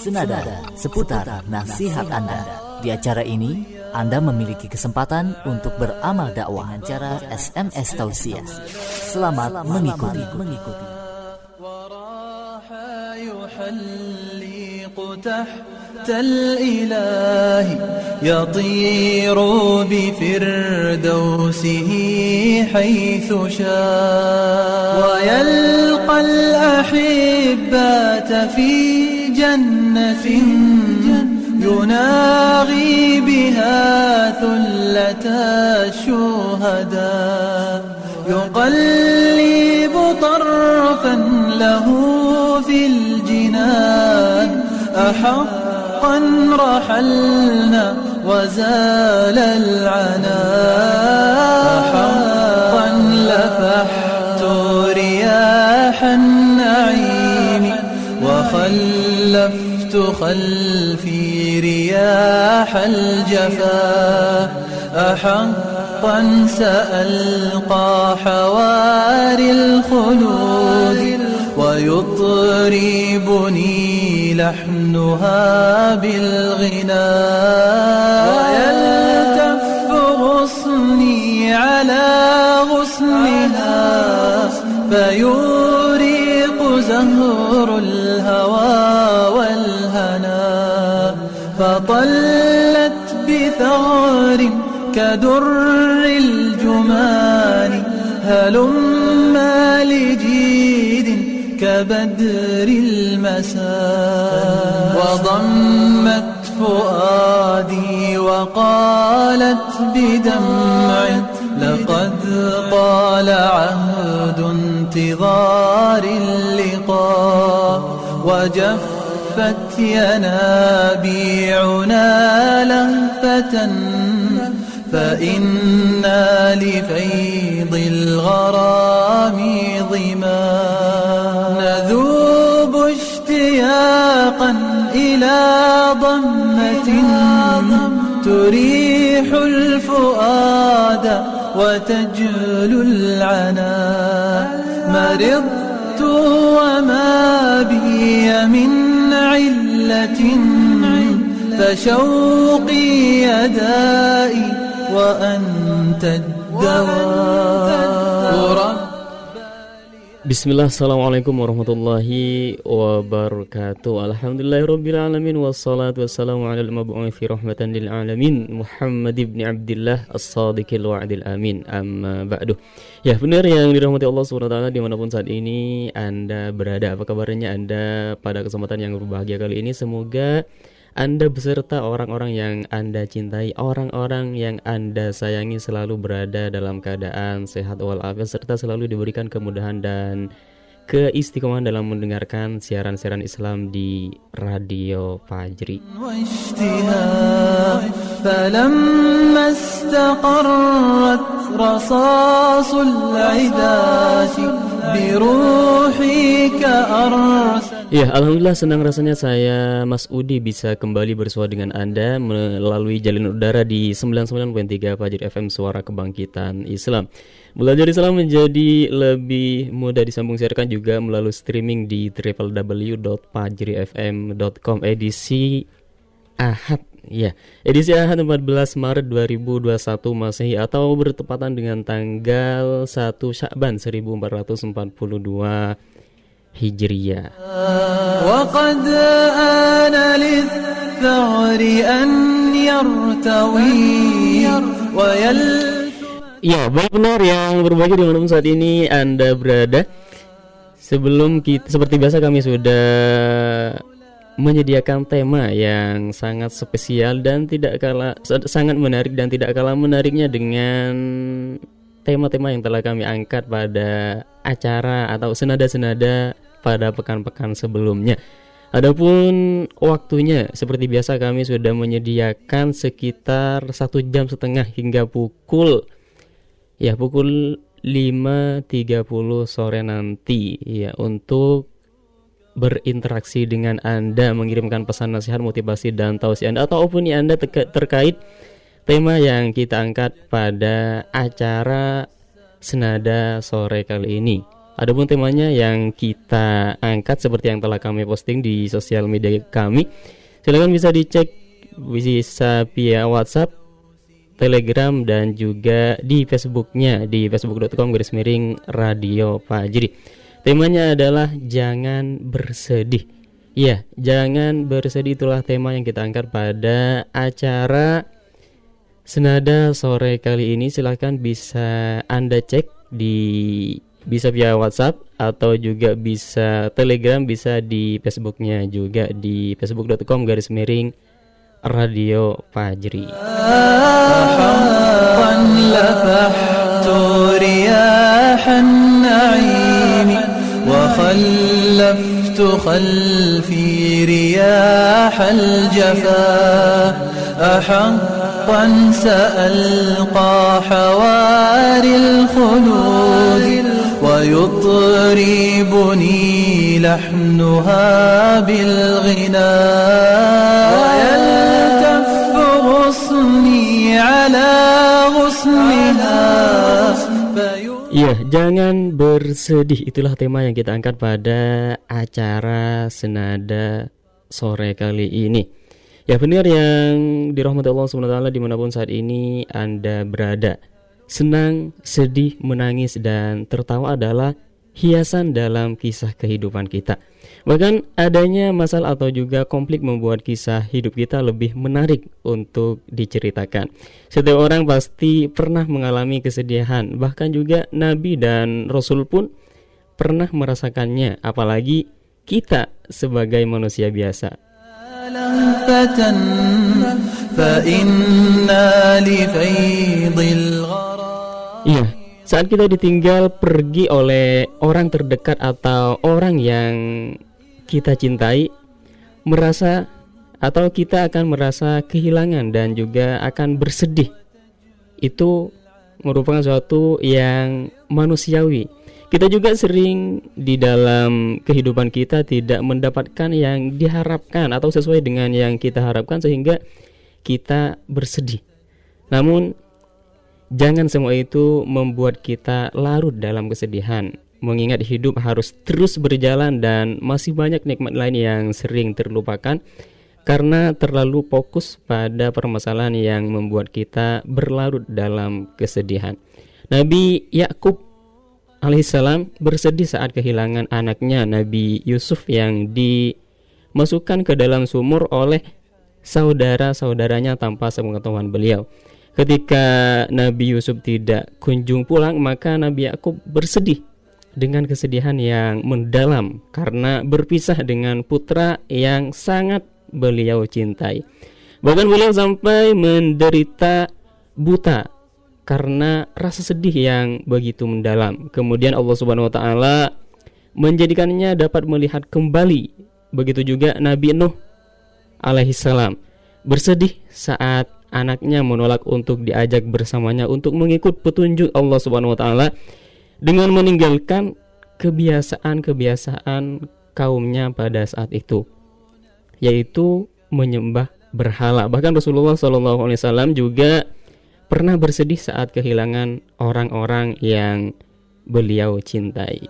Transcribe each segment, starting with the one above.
senada seputar nasihat Anda. Di acara ini, Anda memiliki kesempatan untuk beramal dakwah dengan cara SMS tausiah. Selamat mengikuti. mengikuti. تحت الإله يطير بفردوسه حيث شاء ويلقى الأحبات في جنة يناغي بها ثلة الشهداء. يقلب طرفا له في الجنان. أحقا رحلنا وزال العنا أحقا لفحت وخلفت خلفي رياح الجفا. أحقا سألقى حواري الخلود ويطربني لحنها بالغناء ويلتف غصني على غصنها فيوريق زهر الهوى. فطلت بثغر كدر الجمان هلما لجيد كبدر المساء. وضمت فؤادي وقالت بدمع لقد طال عهد انتظار اللقاء. وجفت ينابيعنا لهفة فإنا لفيض الغرام ظما. نذوب اشتياقا إلى ضمة تريح الفؤاد وتجل العنا. مرضت وما بي من فشوقي يدائي وأنت الدواء. Bismillah, Assalamualaikum warahmatullahi wabarakatuh. Alhamdulillahirrabbilalamin Wassalatu wassalamu ala al-mabu'afi rahmatan lil alamin Muhammad ibn Abdullah As-sadiqil wa'adil amin. Amma ba'du. Ya benar yang dirahmati Allah SWT di mana pun saat ini Anda berada. Apa kabarnya Anda pada kesempatan yang berbahagia kali ini? Semoga anda beserta orang-orang yang Anda cintai, orang-orang yang Anda sayangi selalu berada dalam keadaan sehat walafiat serta selalu diberikan kemudahan dan keistiqomahan dalam mendengarkan siaran-siaran Islam di Radio Fajri. فلما استقرت رصاص العداة بروحك أرسل Ya, alhamdulillah senang rasanya saya Mas Udi bisa kembali bersua dengan Anda melalui jalin udara di 99.3 Fajri FM Suara Kebangkitan Islam. Belajar Islam menjadi lebih mudah disambung siarkan juga melalui streaming di www.fajrifm.com edisi Ahad Ya, edisi Ahad 14 Maret 2021 Masehi atau bertepatan dengan tanggal 1 Syakban 1442 Hijriyah. وقد آن للثغر أن يرتوي ويل Ya, baik benar yang berbagi di mana saat ini Anda berada. Sebelum kita seperti biasa kami sudah menyediakan tema yang sangat spesial dan tidak kalah sangat menarik dan tidak kalah menariknya dengan tema-tema yang telah kami angkat pada acara atau senada-senada pada pekan-pekan sebelumnya. Adapun waktunya seperti biasa kami sudah menyediakan sekitar satu jam setengah hingga pukul ya pukul 5.30 sore nanti ya untuk berinteraksi dengan Anda mengirimkan pesan nasihat motivasi dan tausiah Anda atau opini Anda terkait tema yang kita angkat pada acara senada sore kali ini Adapun temanya yang kita angkat seperti yang telah kami posting di sosial media kami, silakan bisa dicek bisa via WhatsApp, Telegram dan juga di Facebooknya di facebook.com garis miring Radio Fajri. Temanya adalah jangan bersedih. Iya, jangan bersedih itulah tema yang kita angkat pada acara Senada sore kali ini silahkan bisa Anda cek di bisa via WhatsApp atau juga bisa Telegram bisa di Facebooknya juga di facebook.com garis miring Radio Fajri. خلفي رياح الجفا. أحقا سألقى حواري الخلود ويطربني لحنها بالغنى. ويلتف غصني على غصنها. Iya, jangan bersedih. Itulah tema yang kita angkat pada acara Senada sore kali ini. Ya benar yang dirahmati Allah SWT di mana pun saat ini Anda berada. Senang, sedih, menangis, dan tertawa adalah hiasan dalam kisah kehidupan kita. Bahkan adanya masalah atau juga konflik membuat kisah hidup kita lebih menarik untuk diceritakan. Setiap orang pasti pernah mengalami kesedihan, bahkan juga nabi dan rasul pun pernah merasakannya, apalagi kita sebagai manusia biasa. Iya, saat kita ditinggal pergi oleh orang terdekat atau orang yang kita cintai merasa atau kita akan merasa kehilangan dan juga akan bersedih. Itu merupakan suatu yang manusiawi. Kita juga sering di dalam kehidupan kita tidak mendapatkan yang diharapkan atau sesuai dengan yang kita harapkan sehingga kita bersedih. Namun jangan semua itu membuat kita larut dalam kesedihan mengingat hidup harus terus berjalan dan masih banyak nikmat lain yang sering terlupakan karena terlalu fokus pada permasalahan yang membuat kita berlarut dalam kesedihan. Nabi Yakub alaihissalam bersedih saat kehilangan anaknya Nabi Yusuf yang dimasukkan ke dalam sumur oleh saudara-saudaranya tanpa sepengetahuan beliau. Ketika Nabi Yusuf tidak kunjung pulang, maka Nabi Yakub bersedih dengan kesedihan yang mendalam karena berpisah dengan putra yang sangat beliau cintai. Bahkan beliau sampai menderita buta karena rasa sedih yang begitu mendalam. Kemudian Allah Subhanahu wa taala menjadikannya dapat melihat kembali. Begitu juga Nabi Nuh alaihi salam bersedih saat anaknya menolak untuk diajak bersamanya untuk mengikut petunjuk Allah Subhanahu wa taala dengan meninggalkan kebiasaan-kebiasaan kaumnya pada saat itu yaitu menyembah berhala bahkan Rasulullah SAW juga pernah bersedih saat kehilangan orang-orang yang beliau cintai.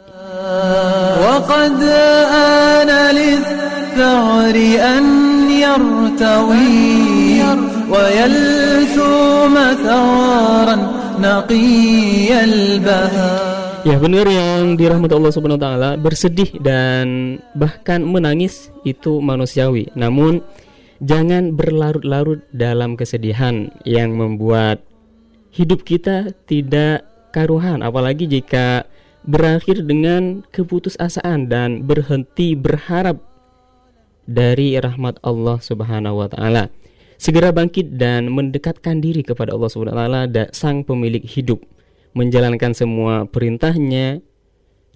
Ya benar yang dirahmati Allah Subhanahu wa taala, bersedih dan bahkan menangis itu manusiawi. Namun jangan berlarut-larut dalam kesedihan yang membuat hidup kita tidak karuhan apalagi jika berakhir dengan keputusasaan dan berhenti berharap dari rahmat Allah Subhanahu wa taala. Segera bangkit dan mendekatkan diri kepada Allah Subhanahu wa taala sang pemilik hidup menjalankan semua perintahnya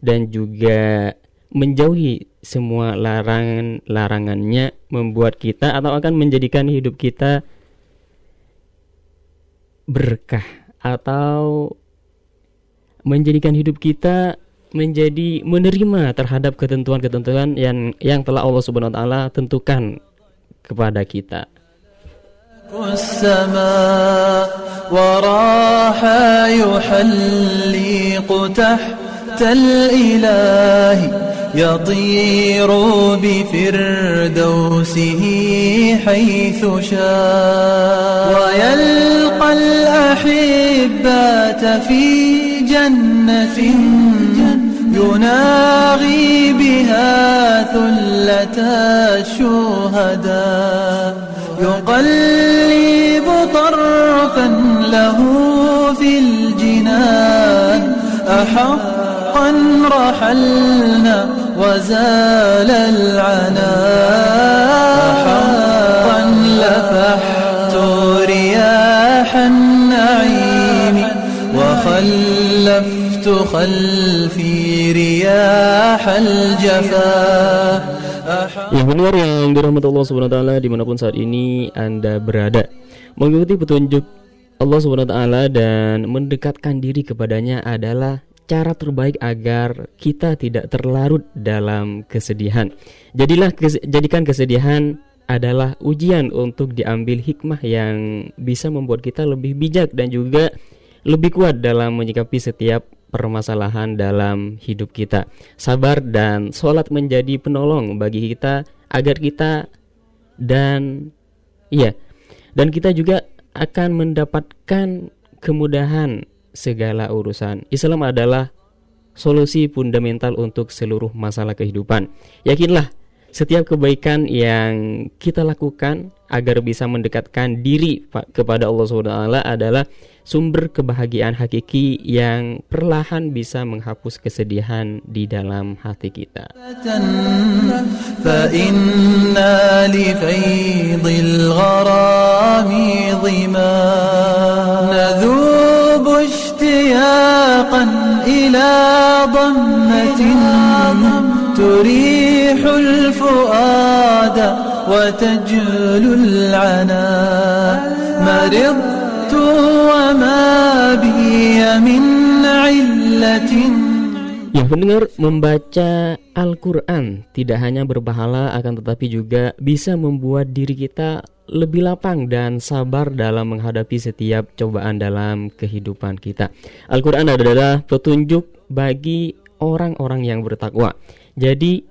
dan juga menjauhi semua larangan-larangannya membuat kita atau akan menjadikan hidup kita berkah atau menjadikan hidup kita menjadi menerima terhadap ketentuan-ketentuan yang yang telah Allah Subhanahu wa taala tentukan kepada kita. السماء وراح يحلق تحت تحت الإله يطير بفردوسه حيث شاء ويلقى الأحبات في جنة يناغي بها ثلة الشهداء. يقلب طرفا له في الجنان. أحقا رحلنا وزال العنا أحقا لفحت خلفي رياح الجفا Ya benar yang dirahmati Allah Subhanahu wa taala dimanapun saat ini Anda berada. Mengikuti petunjuk Allah Subhanahu wa taala dan mendekatkan diri kepadanya adalah cara terbaik agar kita tidak terlarut dalam kesedihan. Jadilah kes jadikan kesedihan adalah ujian untuk diambil hikmah yang bisa membuat kita lebih bijak dan juga lebih kuat dalam menyikapi setiap permasalahan dalam hidup kita. Sabar dan sholat menjadi penolong bagi kita agar kita dan iya dan kita juga akan mendapatkan kemudahan segala urusan. Islam adalah solusi fundamental untuk seluruh masalah kehidupan. Yakinlah setiap kebaikan yang kita lakukan agar bisa mendekatkan diri kepada Allah SWT adalah sumber kebahagiaan hakiki yang perlahan bisa menghapus kesedihan di dalam hati kita. تريح الفؤاد وتجل العنا مرض Ya pendengar membaca Al-Quran tidak hanya berpahala akan tetapi juga bisa membuat diri kita lebih lapang dan sabar dalam menghadapi setiap cobaan dalam kehidupan kita. Al-Quran adalah petunjuk bagi orang-orang yang bertakwa. Jadi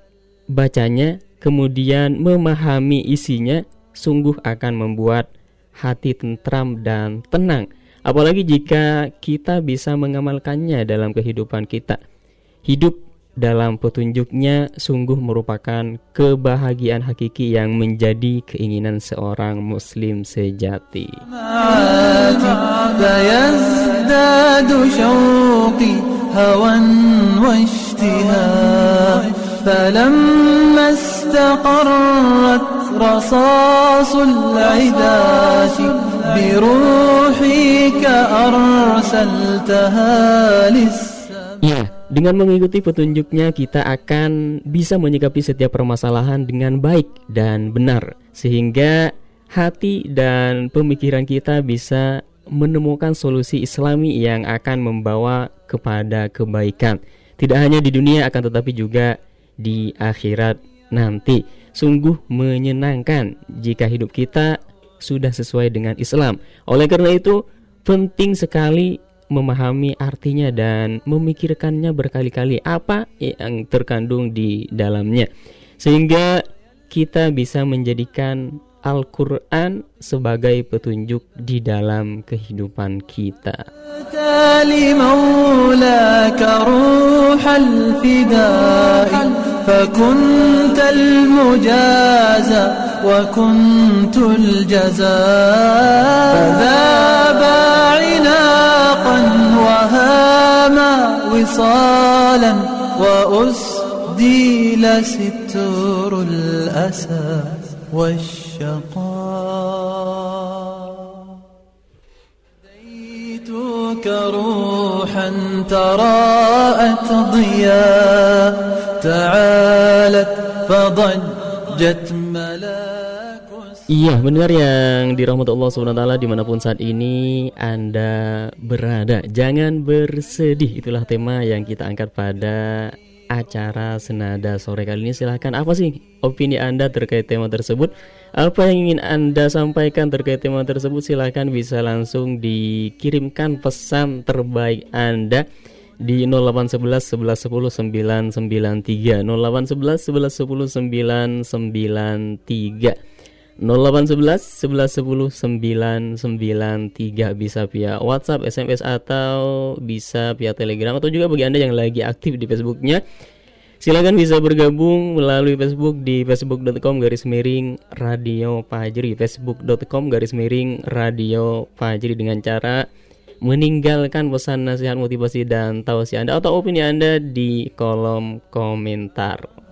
bacanya kemudian memahami isinya sungguh akan membuat hati tentram dan tenang. Apalagi jika kita bisa mengamalkannya dalam kehidupan kita. Hidup dalam petunjuknya sungguh merupakan kebahagiaan hakiki yang menjadi keinginan seorang muslim sejati. فلما استقرت رصاص العداة بروحك أرسلتها Ya, dengan mengikuti petunjuknya kita akan bisa menyikapi setiap permasalahan dengan baik dan benar Sehingga hati dan pemikiran kita bisa menemukan solusi islami yang akan membawa kepada kebaikan Tidak hanya di dunia akan tetapi juga di akhirat nanti. Sungguh menyenangkan jika hidup kita sudah sesuai dengan Islam. Oleh karena itu, penting sekali memahami artinya dan memikirkannya berkali-kali apa yang terkandung di dalamnya. Sehingga kita bisa menjadikan Al-Quran sebagai petunjuk di dalam kehidupan kita. فكنت المجازى وكنت الجزاء فذاب وصالا وأسديل ستر الأسى والشقاء. ديتك روحا تراءت ضياء تعالت فضجت Iya benar yang dirahmati Allah SWT di mana pun saat ini Anda berada. Jangan bersedih itulah tema yang kita angkat pada acara Senada sore kali ini. Silahkan apa sih opini Anda terkait tema tersebut? Apa yang ingin Anda sampaikan terkait tema tersebut? Silahkan bisa langsung dikirimkan pesan terbaik Anda di 0811 11 10 993 0811 11 10 993 0811 11 10 993 bisa via WhatsApp, SMS atau bisa via Telegram atau juga bagi Anda yang lagi aktif di Facebooknya Silakan bisa bergabung melalui Facebook di facebook.com garis miring radio Fajri facebook.com garis miring radio Fajri dengan cara meninggalkan pesan nasihat motivasi dan tausiah Anda atau opini Anda di kolom komentar.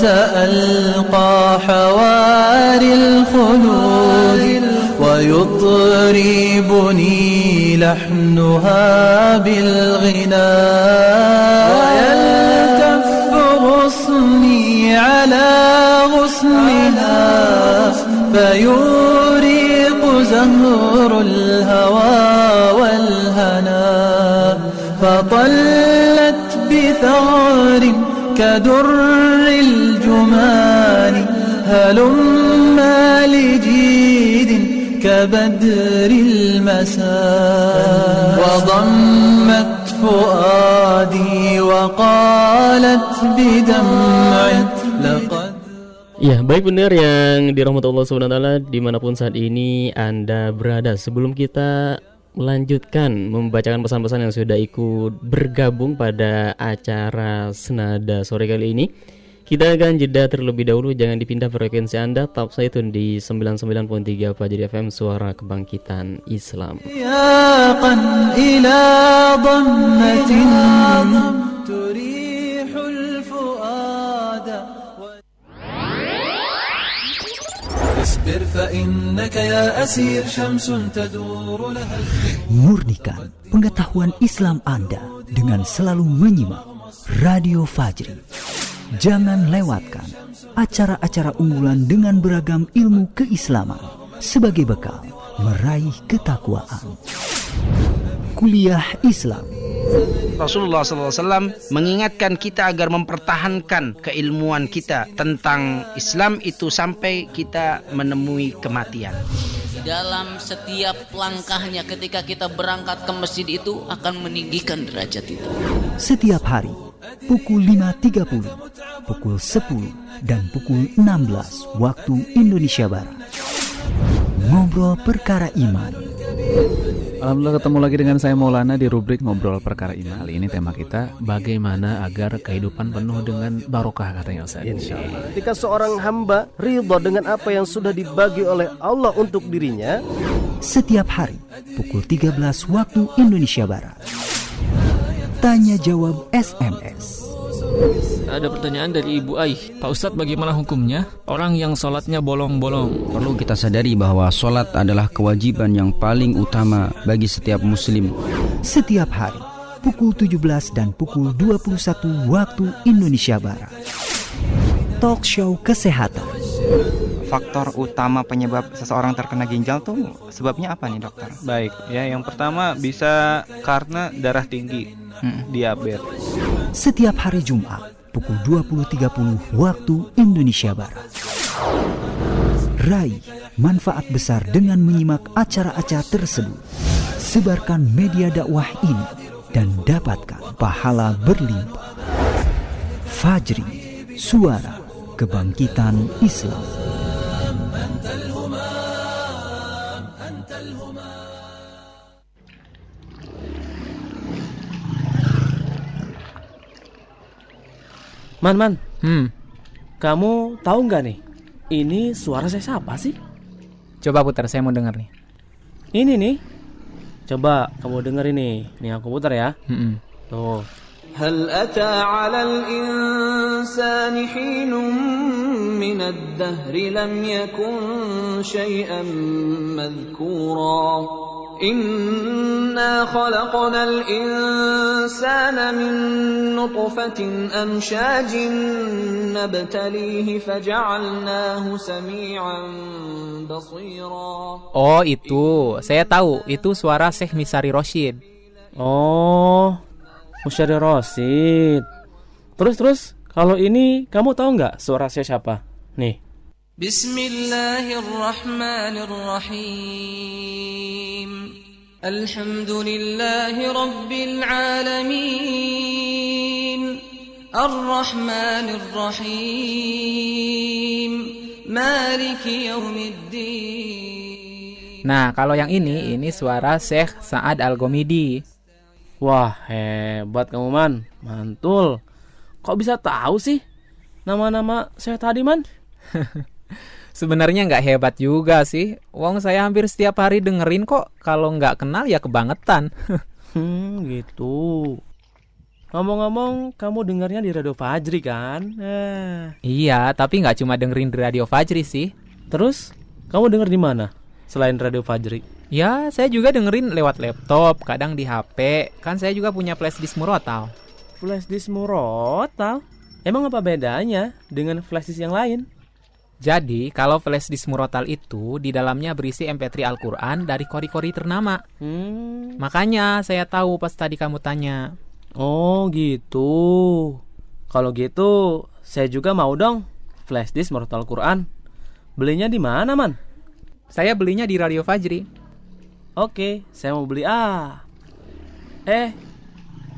سألقى حواري الخلود ويطربني لحنها بالغنى ويلتف غصني على غصنها فيوريق زهر الهوى والهنا فطلت بثغر كدر الجمان هلما لجيد كبدر المساء وضمت فؤادي وقالت بدمع لقد Ya, baik benar yang dirahmati Allah SWT dimanapun saat ini Anda berada. Sebelum kita melanjutkan membacakan pesan-pesan yang sudah ikut bergabung pada acara Senada sore kali ini. Kita akan jeda terlebih dahulu, jangan dipindah frekuensi Anda, top saya itu di 99.3 Fajri FM Suara Kebangkitan Islam. Ya اصبر فإنك يا أسير شمس تدور لها Murnikan pengetahuan Islam Anda dengan selalu menyimak Radio Fajri. Jangan lewatkan acara-acara unggulan dengan beragam ilmu keislaman sebagai bekal meraih ketakwaan. Kuliah Islam Rasulullah SAW mengingatkan kita agar mempertahankan keilmuan kita tentang Islam itu sampai kita menemui kematian. dalam setiap langkahnya ketika kita berangkat ke masjid itu akan meninggikan derajat itu. setiap hari pukul 5.30, pukul 10 dan pukul 16 waktu Indonesia Barat. Ngobrol perkara iman. Alhamdulillah ketemu lagi dengan saya Maulana di rubrik Ngobrol Perkara Iman. Kali ini tema kita bagaimana agar kehidupan penuh dengan barokah katanya Ustaz. Ketika seorang hamba ridho dengan apa yang sudah dibagi oleh Allah untuk dirinya, Setiap hari pukul 13 waktu Indonesia Barat. Tanya jawab SMS. Ada pertanyaan dari Ibu Aih Pak Ustadz bagaimana hukumnya Orang yang sholatnya bolong-bolong Perlu kita sadari bahwa sholat adalah kewajiban yang paling utama bagi setiap muslim. Setiap hari pukul 17 dan pukul 21 waktu Indonesia Barat. Talk show kesehatan. Faktor utama penyebab seseorang terkena ginjal tuh sebabnya apa nih dokter? Baik, ya yang pertama bisa karena darah tinggi, diabetes. Setiap hari Jumat pukul 20.30 waktu Indonesia Barat. Raih manfaat besar dengan menyimak acara-acara tersebut. Sebarkan media dakwah ini dan dapatkan pahala berlimpah. Fajri, suara kebangkitan Islam. Man Man, Hmm kamu tahu nggak nih? Ini suara saya siapa sih? Coba putar saya mau dengar nih Ini nih. Coba kamu denger ini. Nih aku putar ya. Hmm. Tuh. هل أتى على الإنسان حين من الدهر لم يكن شيئا مذكورا؟ إنا خلقنا الإنسان من نطفة أمشاج نبتليه فجعلناه سميعا بصيرا. Oh itu. Saya tahu. Itu suara Syekh Misari Roshid Oh, Musyari Rosid. Terus terus kalau ini kamu tahu nggak suaranya siapa? Nih. Bismillahirrahmanirrahim. Alhamdulillahirobbilalamin. Alrahmanirrahim. Maliki yaumiddin. Nah, kalau yang ini, ini suara Syekh Sa'ad Al-Gomidi. Wah, hebat kamu, Man. Mantul. Kok bisa tahu sih nama-nama saya tadi, Man? Sebenarnya nggak hebat juga sih. Wong saya hampir setiap hari dengerin kok. Kalau nggak kenal ya kebangetan. hmm, gitu. Ngomong-ngomong, kamu dengarnya di Radio Fajri kan? Eh. Iya, tapi nggak cuma dengerin di Radio Fajri sih. Terus, kamu denger di mana? Selain Radio Fajri? Ya, saya juga dengerin lewat laptop, kadang di HP. Kan saya juga punya flash disk murotal. Flash disk murotal? Emang apa bedanya dengan flash disk yang lain? Jadi, kalau flash disk murotal itu di dalamnya berisi MP3 Al-Qur'an dari kori-kori ternama. Hmm. Makanya saya tahu pas tadi kamu tanya. Oh, gitu. Kalau gitu, saya juga mau dong flash disk murotal Al-Qur'an. Belinya di mana, Man? Saya belinya di Radio Fajri. Oke, saya mau beli ah. Eh,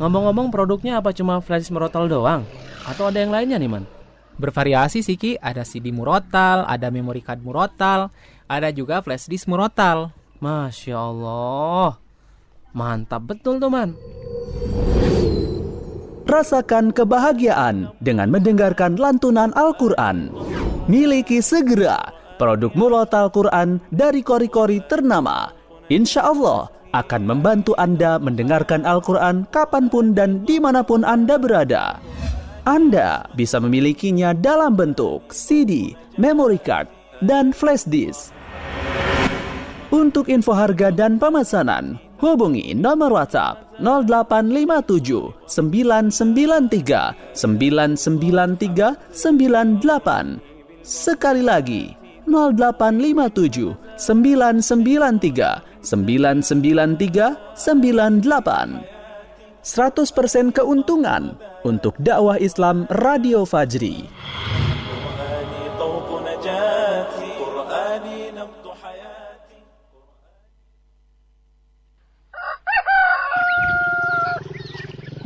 ngomong-ngomong produknya apa cuma flash disk murotal doang? Atau ada yang lainnya nih, Man? Bervariasi sih Ki, ada CD murotal, ada memory card murotal, ada juga flash disk murotal. Masya Allah, mantap betul tuh man. Rasakan kebahagiaan dengan mendengarkan lantunan Al-Quran. Miliki segera produk murotal Quran dari kori-kori ternama. Insya Allah akan membantu Anda mendengarkan Al-Quran kapan pun dan di mana pun Anda berada. Anda bisa memilikinya dalam bentuk CD, memory card, dan flash disk. Untuk info harga dan pemesanan, hubungi nomor WhatsApp 0857 993 993 98. Sekali lagi, 0857 993 993 98. 100% keuntungan untuk dakwah Islam Radio Fajri.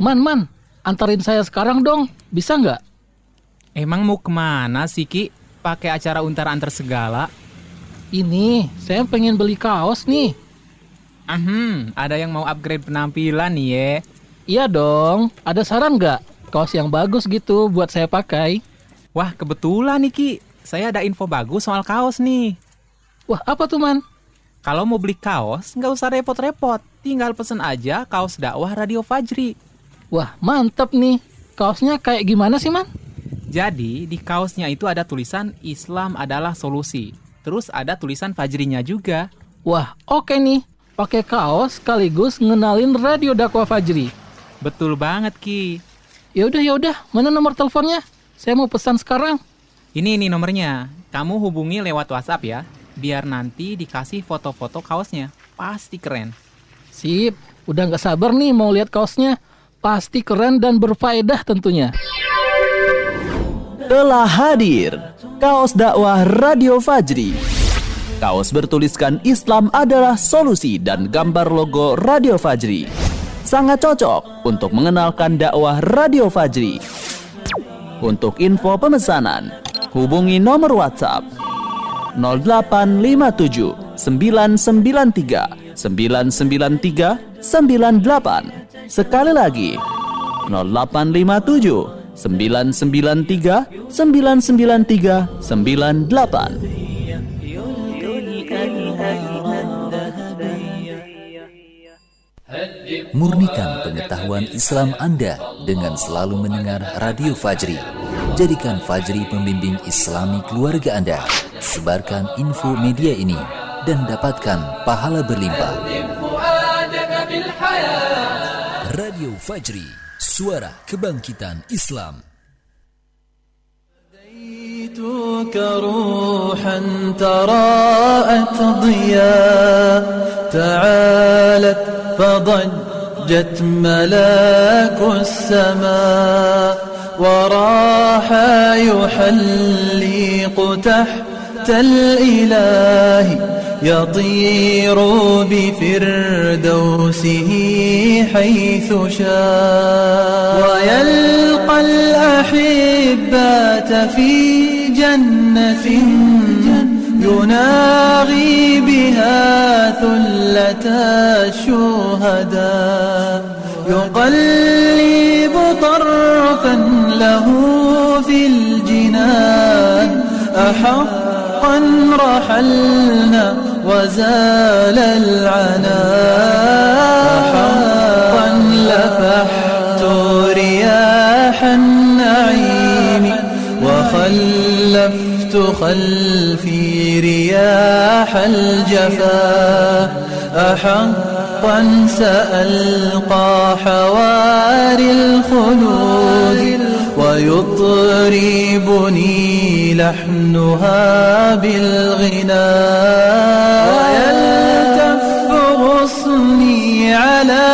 Man, man, antarin saya sekarang dong, bisa nggak? Emang mau ke mana sih Ki? Pakai acara untar antar segala? Ini, saya pengen beli kaos nih. Hmm, ada yang mau upgrade penampilan nih ya. Iya dong, ada saran nggak? Kaos yang bagus gitu buat saya pakai. Wah, kebetulan nih Ki. Saya ada info bagus soal kaos nih. Wah, apa tuh man? Kalau mau beli kaos, nggak usah repot-repot. Tinggal pesen aja kaos dakwah Radio Fajri. Wah, mantep nih. Kaosnya kayak gimana sih, man? Jadi, di kaosnya itu ada tulisan Islam adalah solusi. Terus ada tulisan Fajrinya juga. Wah, oke nih. Pakai kaos sekaligus ngenalin Radio Dakwah Fajri. Betul banget, Ki. Yaudah, yaudah. Mana nomor teleponnya? Saya mau pesan sekarang. Ini nih nomornya. Kamu hubungi lewat WhatsApp ya. Biar nanti dikasih foto-foto kaosnya. Pasti keren. Sip. Udah nggak sabar nih mau lihat kaosnya. Pasti keren dan berfaedah tentunya. Telah hadir kaos dakwah Radio Fajri. Kaos bertuliskan Islam adalah solusi dan gambar logo Radio Fajri sangat cocok untuk mengenalkan dakwah Radio Fajri. Untuk info pemesanan, hubungi nomor WhatsApp 0857 993 993 98. Sekali lagi 0857 993 993 98. Murnikan pengetahuan Islam Anda dengan selalu mendengar Radio Fajri. Jadikan Fajri pembimbing Islami keluarga Anda. Sebarkan info media ini dan dapatkan pahala berlimpah. Radio Fajri, suara kebangkitan Islam. جئتك روحا تراءت ضياء تعالت فضجت ملاك السماء وراح يحلق تحت الإله. يطير بفردوسه حيث شاء. ويلقى الأحبات في جنة يناغي بها ثلة الشهداء. يقلب طرفا له في الجنان. أحقا رحلنا وزال العنا أحقا لفحت رياح النعيم وخلفت خلفي رياح الجفا أحقا سألقى حواري الخلود ويطربني لحنها بالغناء ويلتف غصني على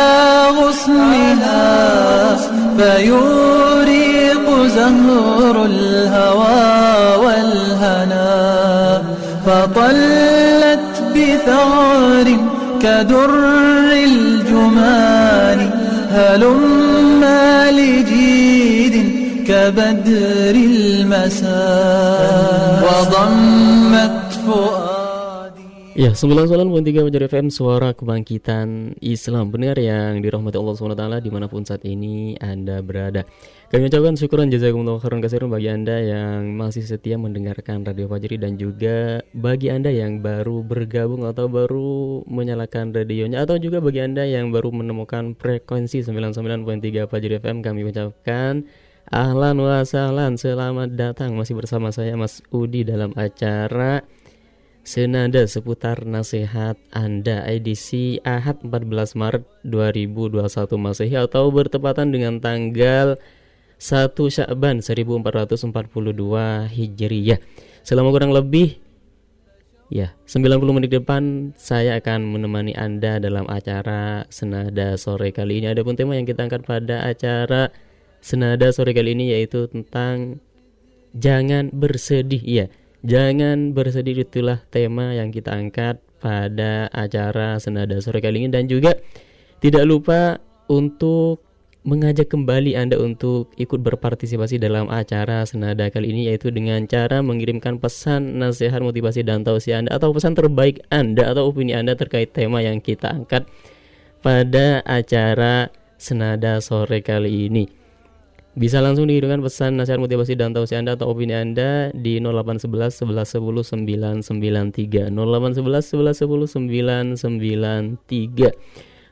غصنها فيوريق زهر الهوى والهنا. فطلت بثغر كدر الجمان هلم لجيد كبدر المساء وضمت فؤاد Ya, 99.3 Fajar FM Suara Kebangkitan Islam Benar yang dirahmati Allah SWT dimanapun saat ini Anda berada Kami ucapkan syukuran jazakumullah khairan kasiran bagi Anda yang masih setia mendengarkan Radio Fajri Dan juga bagi Anda yang baru bergabung atau baru menyalakan radionya Atau juga bagi Anda yang baru menemukan frekuensi 99.3 Fajri FM Kami ucapkan Ahlan wa sahlan, selamat datang Masih bersama saya Mas Udi dalam acara Senada seputar nasihat Anda edisi Ahad 14 Maret 2021 Masehi atau bertepatan dengan tanggal 1 Sya'ban 1442 Hijriyah. Selama kurang lebih ya 90 menit depan saya akan menemani Anda dalam acara Senada sore kali ini. Adapun tema yang kita angkat pada acara Senada sore kali ini yaitu tentang jangan bersedih ya Jangan bersedih itulah tema yang kita angkat pada acara Senada sore kali ini dan juga tidak lupa untuk mengajak kembali Anda untuk ikut berpartisipasi dalam acara Senada kali ini yaitu dengan cara mengirimkan pesan nasihat motivasi dan tausiah Anda atau pesan terbaik Anda atau opini Anda terkait tema yang kita angkat pada acara Senada sore kali ini. Bisa langsung dikirimkan pesan nasihat motivasi dan tausiah Anda atau opini Anda di 0811 11 10 993 0811 11 10 993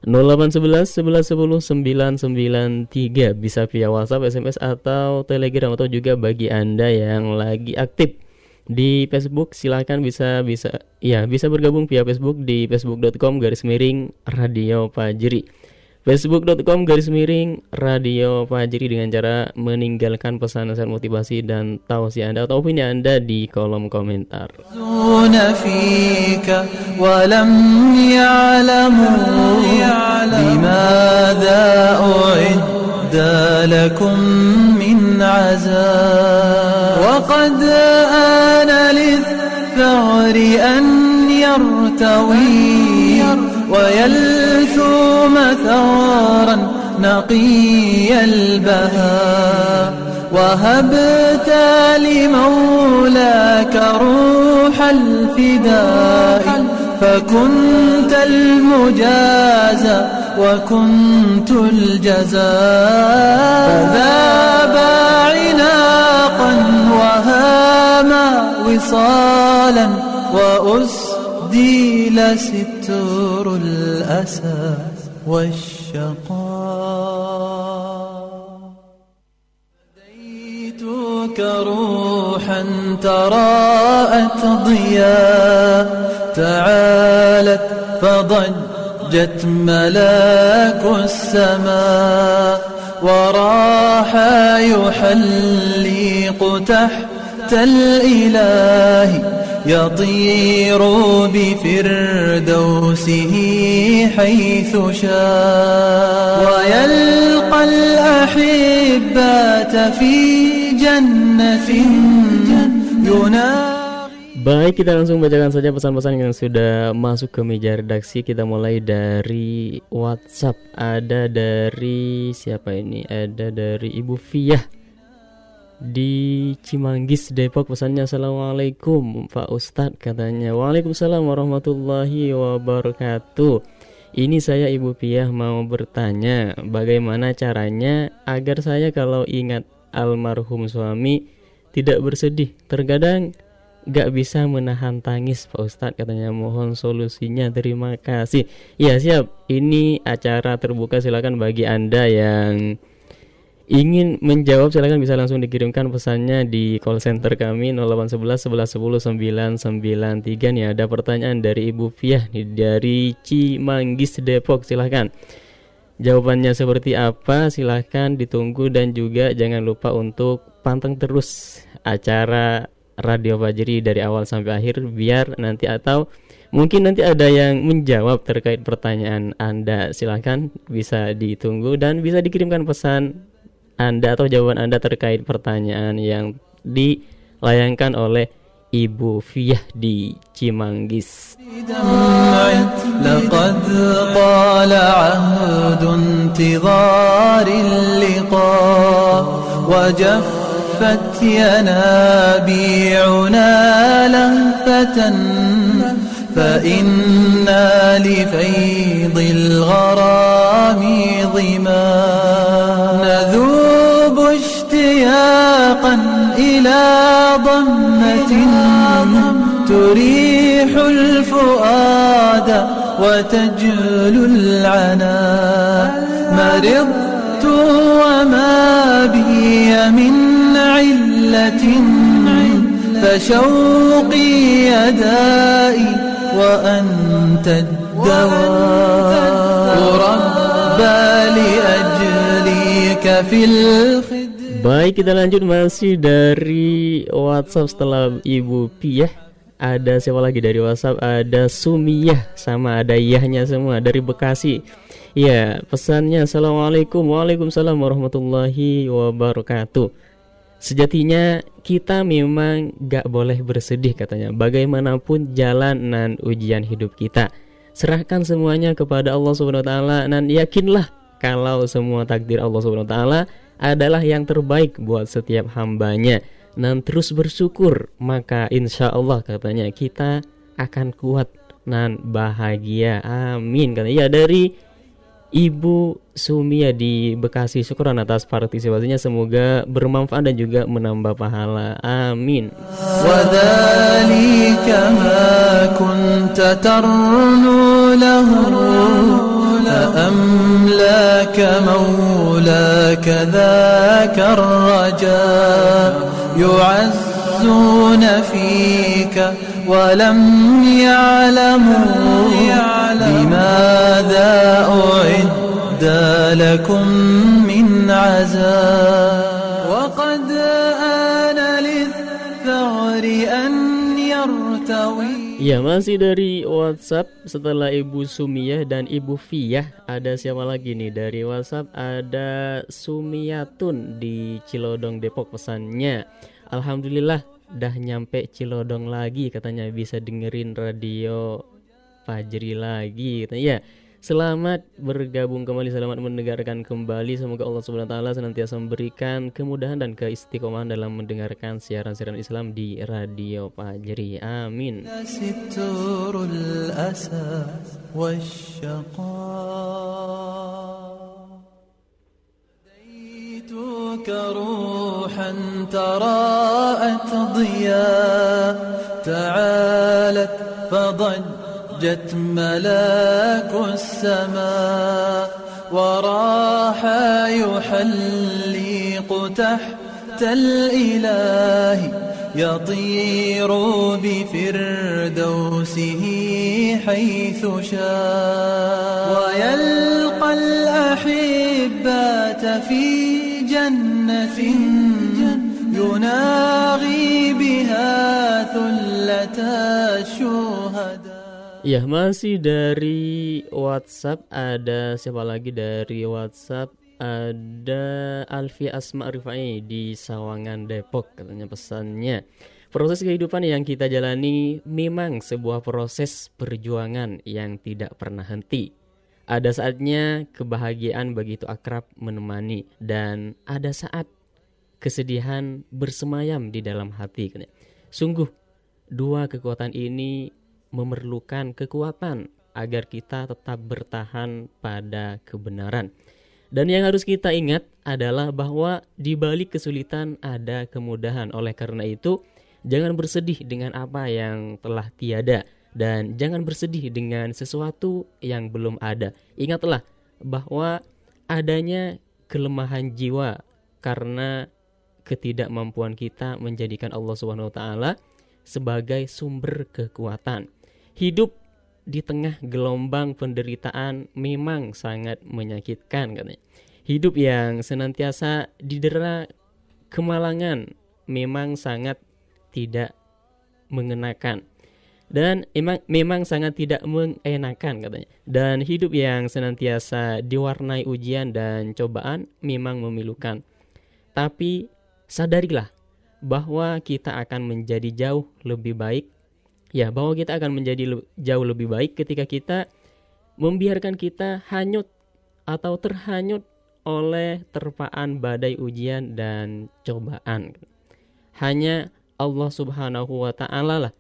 0811 11 10 993 bisa via WhatsApp, SMS atau Telegram atau juga bagi Anda yang lagi aktif di Facebook. Silahkan bisa bisa ya bisa bergabung via Facebook di facebook.com garis miring radio Fajri facebook.com garis miring radio Fajri dengan cara meninggalkan pesan nasihat motivasi dan tausiah Anda atau opini Anda di kolom komentar. فيك ولم يعلموا لماذا أعد لكم من عذاب وقد آن للثغر أن يرتوي ويلثوم ثغرا نقي البهاء. وهبت لمولاك روح الفداء. فكنت المجازى وكنت الجزاء. فذاب عناقا وهاما وصالا وأسديل ستر الأسى والشقاء. فديتك روحا تراءت ضياء. تعالت فضجت ملاك السماء. وراح يحلق تحت الإله. يطير بفردوسه حيث شاء ويلقى الأحبات في جنة ينادي Baik, kita langsung bacakan saja pesan-pesan yang sudah masuk ke meja redaksi. Kita mulai dari WhatsApp. Ada dari siapa ini? Ada dari Ibu Fiyah di Cimanggis Depok pesannya Assalamualaikum Pak Ustadz katanya. Waalaikumsalam warahmatullahi wabarakatuh. Ini saya Ibu Piah mau bertanya Bagaimana caranya agar saya kalau ingat almarhum suami Tidak bersedih? Terkadang gak bisa menahan tangis Pak Ustadz katanya. Mohon solusinya. Terima kasih. Ya siap. Ini acara terbuka. Silakan bagi anda yang ingin menjawab silakan bisa langsung dikirimkan pesannya di call center kami 0811 11 10 993 nih ada pertanyaan dari Ibu Fiah dari Cimanggis Depok. Silahkan jawabannya seperti apa? Silahkan ditunggu dan juga jangan lupa untuk panteng terus acara Radio Fajri dari awal sampai akhir biar nanti atau mungkin nanti ada yang menjawab terkait pertanyaan Anda. Silahkan bisa ditunggu dan bisa dikirimkan pesan Anda atau jawaban Anda terkait pertanyaan yang dilayangkan oleh Ibu Fiah di Cimanggis. لقد طال عهد انتظار اللقاء وجف جفت ينابيعنا لهفة فإنا لفيض الغرام ظما نذوب اشتياقا إلى ضمة تريح الفؤاد وتجلو العنا. مرضت وما بي من علة فشوقي يدائي وأنت الدواء. ربى لأجلك في الخدمة Baik kita lanjut masih dari WhatsApp setelah Ibu Piah Ada siapa lagi dari WhatsApp? Ada Sumiyah sama ada Yahnya semua dari Bekasi. Ya pesannya Assalamualaikum Waalaikumsalam warahmatullahi wabarakatuh. Sejatinya kita memang gak boleh bersedih katanya. Bagaimanapun jalan dan ujian hidup kita. Serahkan semuanya kepada Allah Subhanahu Wa Taala Dan yakinlah kalau semua takdir Allah Subhanahu Wa Taala adalah yang terbaik buat setiap hambanya dan terus bersyukur maka insya Allah katanya kita akan kuat dan bahagia amin katanya ya dari Ibu Sumia di Bekasi syukuran atas partisipasinya semoga bermanfaat dan juga menambah pahala amin وذلك ما كنت ترنو له فأملاك مولاك ذاك الرجاء؟ يعزون فيك ولم يعلموا لماذا أعد لكم من عزاء؟ Iya masih dari WhatsApp setelah Ibu Sumiyah dan Ibu Fiyah. Ada siapa lagi nih? Dari WhatsApp ada Sumiyatun di Cilodong Depok pesannya. Alhamdulillah dah nyampe Cilodong lagi katanya. Bisa dengerin radio Fajri lagi katanya. Ya Selamat bergabung kembali, selamat mendengarkan kembali. Semoga Allah Subhanahu wa taala senantiasa memberikan kemudahan dan keistiqomahan dalam mendengarkan siaran-siaran Islam di Radio Fajri. Amin. ستر الأسى والشقاء هديتك روحا تراءت ضياء تعالت فضجت ملاك السماء وراح يحلق تحت الإله يطير بفردوسه حيث شاء. ويلقى الأحبات في جنة يناغي بها Iya, masih dari WhatsApp ada siapa lagi dari WhatsApp? Ada Alfi Asma Rifai di Sawangan Depok katanya pesannya. Proses kehidupan yang kita jalani memang sebuah proses perjuangan yang tidak pernah henti. Ada saatnya kebahagiaan begitu akrab menemani dan ada saat kesedihan bersemayam di dalam hati. Sungguh dua kekuatan ini memerlukan kekuatan agar kita tetap bertahan pada kebenaran. Dan yang harus kita ingat adalah bahwa di balik kesulitan ada kemudahan. Oleh karena itu, jangan bersedih dengan apa yang telah tiada dan jangan bersedih dengan sesuatu yang belum ada. Ingatlah bahwa adanya kelemahan jiwa karena ketidakmampuan kita menjadikan Allah Subhanahu wa taala sebagai sumber kekuatan. Hidup di tengah gelombang penderitaan memang sangat menyakitkan katanya. Hidup yang senantiasa didera kemalangan memang sangat tidak mengenakan dan emang memang sangat tidak mengenakan katanya. Dan hidup yang senantiasa diwarnai ujian dan cobaan memang memilukan. Tapi sadarilah bahwa kita akan menjadi jauh lebih baik ya bahwa kita akan menjadi le jauh lebih baik ketika kita membiarkan kita hanyut atau terhanyut oleh terpaan badai ujian dan cobaan. Hanya Allah Subhanahu wa taala lah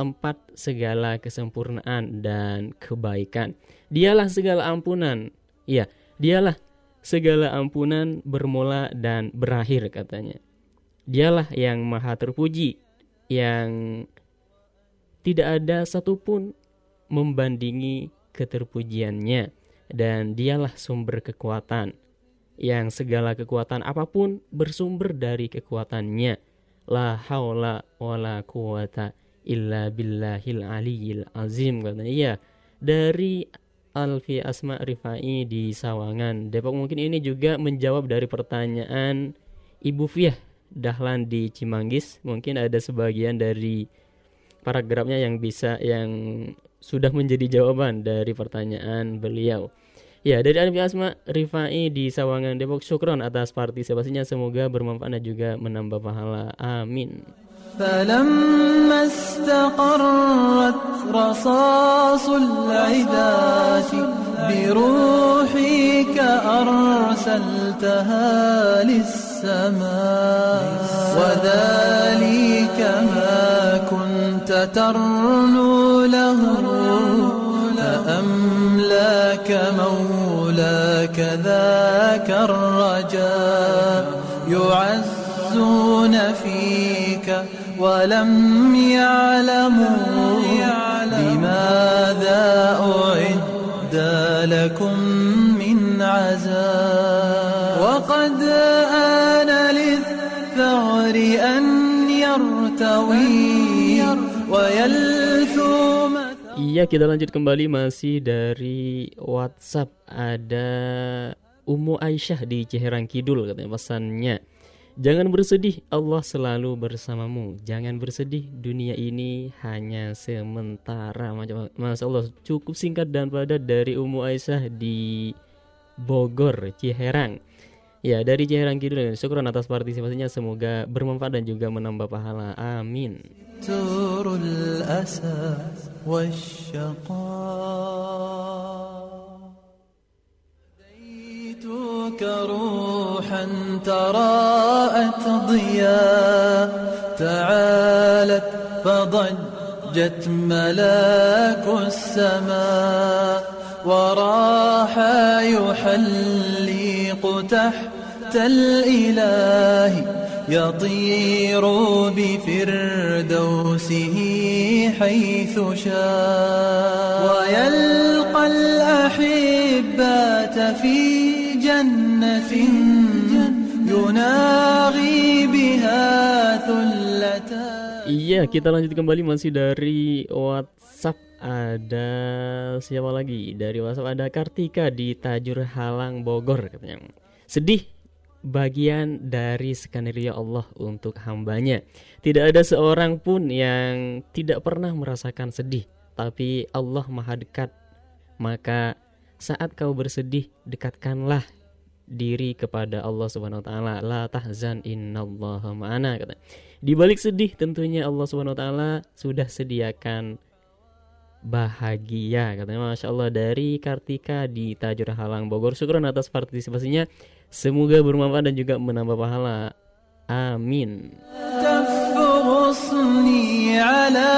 tempat segala kesempurnaan dan kebaikan. Dialah segala ampunan. Ya, dialah segala ampunan bermula dan berakhir katanya. Dialah yang maha terpuji, yang tidak ada satupun membandingi keterpujiannya dan dialah sumber kekuatan yang segala kekuatan apa pun bersumber dari kekuatannya. La haula wala quwata illa billahil aliyil azim katanya. Iya dari Alfi Asma Rifai di Sawangan Depok. Mungkin ini juga menjawab dari pertanyaan Ibu Fiah Dahlan di Cimanggis. Mungkin ada sebagian dari paragrafnya yang bisa yang sudah menjadi jawaban dari pertanyaan beliau. Ya, dari Alif Asma Rifai di Sawangan Depok Syukron atas partisipasinya semoga bermanfaat dan juga menambah pahala. Amin. فلما استقرت رصاص العداة بروحك أرسلتها للسماء وذلك ما كنت ترنو له. فأملاك مولاك ذاك الرجاء يعزون فيك ولم يعلموا. بماذا أعد لكم من عزاء؟ يرتوي ويلثوم Iya kita lanjut kembali masih dari WhatsApp ada Umu Aisyah di Ciherang Kidul katanya pesannya Jangan bersedih, Allah selalu bersamamu. Jangan bersedih, dunia ini hanya sementara. Macam Masya Allah, cukup singkat dan padat dari Umu Aisyah di Bogor, Ciherang. Ya, dari Ciherang Kidul. Syukur atas partisipasinya. Semoga bermanfaat dan juga menambah pahala. Amin. جئتك روحا تراءت ضياء تعالت فضجت ملاك السماء وراح يحلق تحت الإله يطير بفردوسه حيث شاء. ويلقى الأحبات في جنة يناغي بها ثلتان Iya, kita lanjut kembali masih dari WhatsApp. Ada siapa lagi? Dari WhatsApp ada Kartika di Tajur Halang Bogor katanya. Sedih bagian dari skenario Allah untuk hambanya. Tidak ada seorang pun yang tidak pernah merasakan sedih, tapi Allah maha dekat. Maka saat kau bersedih, dekatkanlah diri kepada Allah Subhanahu wa taala. La tahzan innallaha ma'ana. Di balik sedih tentunya Allah Subhanahu wa taala sudah sediakan bahagia katanya Masya Allah dari Kartika di Tajur Halang Bogor syukuran atas partisipasinya semoga bermanfaat dan juga menambah pahala amin تف غصني على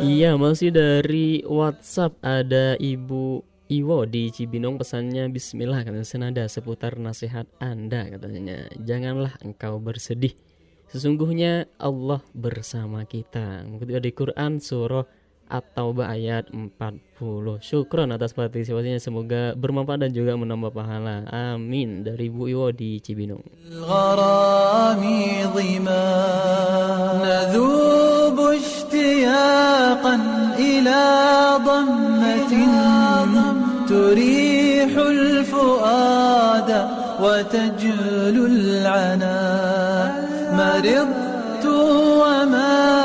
Iya masih dari WhatsApp. Ada Ibu Iwo di Cibinong pesannya Bismillah katanya senada seputar nasihat Anda katanya. Janganlah engkau bersedih. Sesungguhnya Allah bersama kita. Mengutip dari Quran surah At-Taubah ayat 40 syukron atas partisipasinya semoga bermanfaat dan juga menambah pahala amin dari Ibu Iwo di Cibinong الغرام ظما نذوب اشتياقا إلى ضمة تريح الفؤاد وتجلو العنا مرضت وما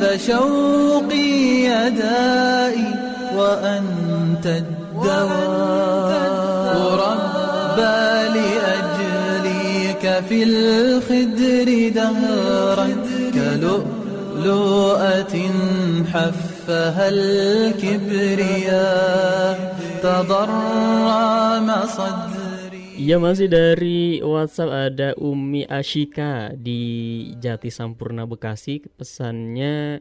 فشوقي يدائي وأنت الدواء. ربى لأجليك في الخدر دهرا كلؤلؤة حفها الكبرياء. تضرم صدري Iya masih dari WhatsApp ada Umi Ashika di Jati Sampurna Bekasi. Pesannya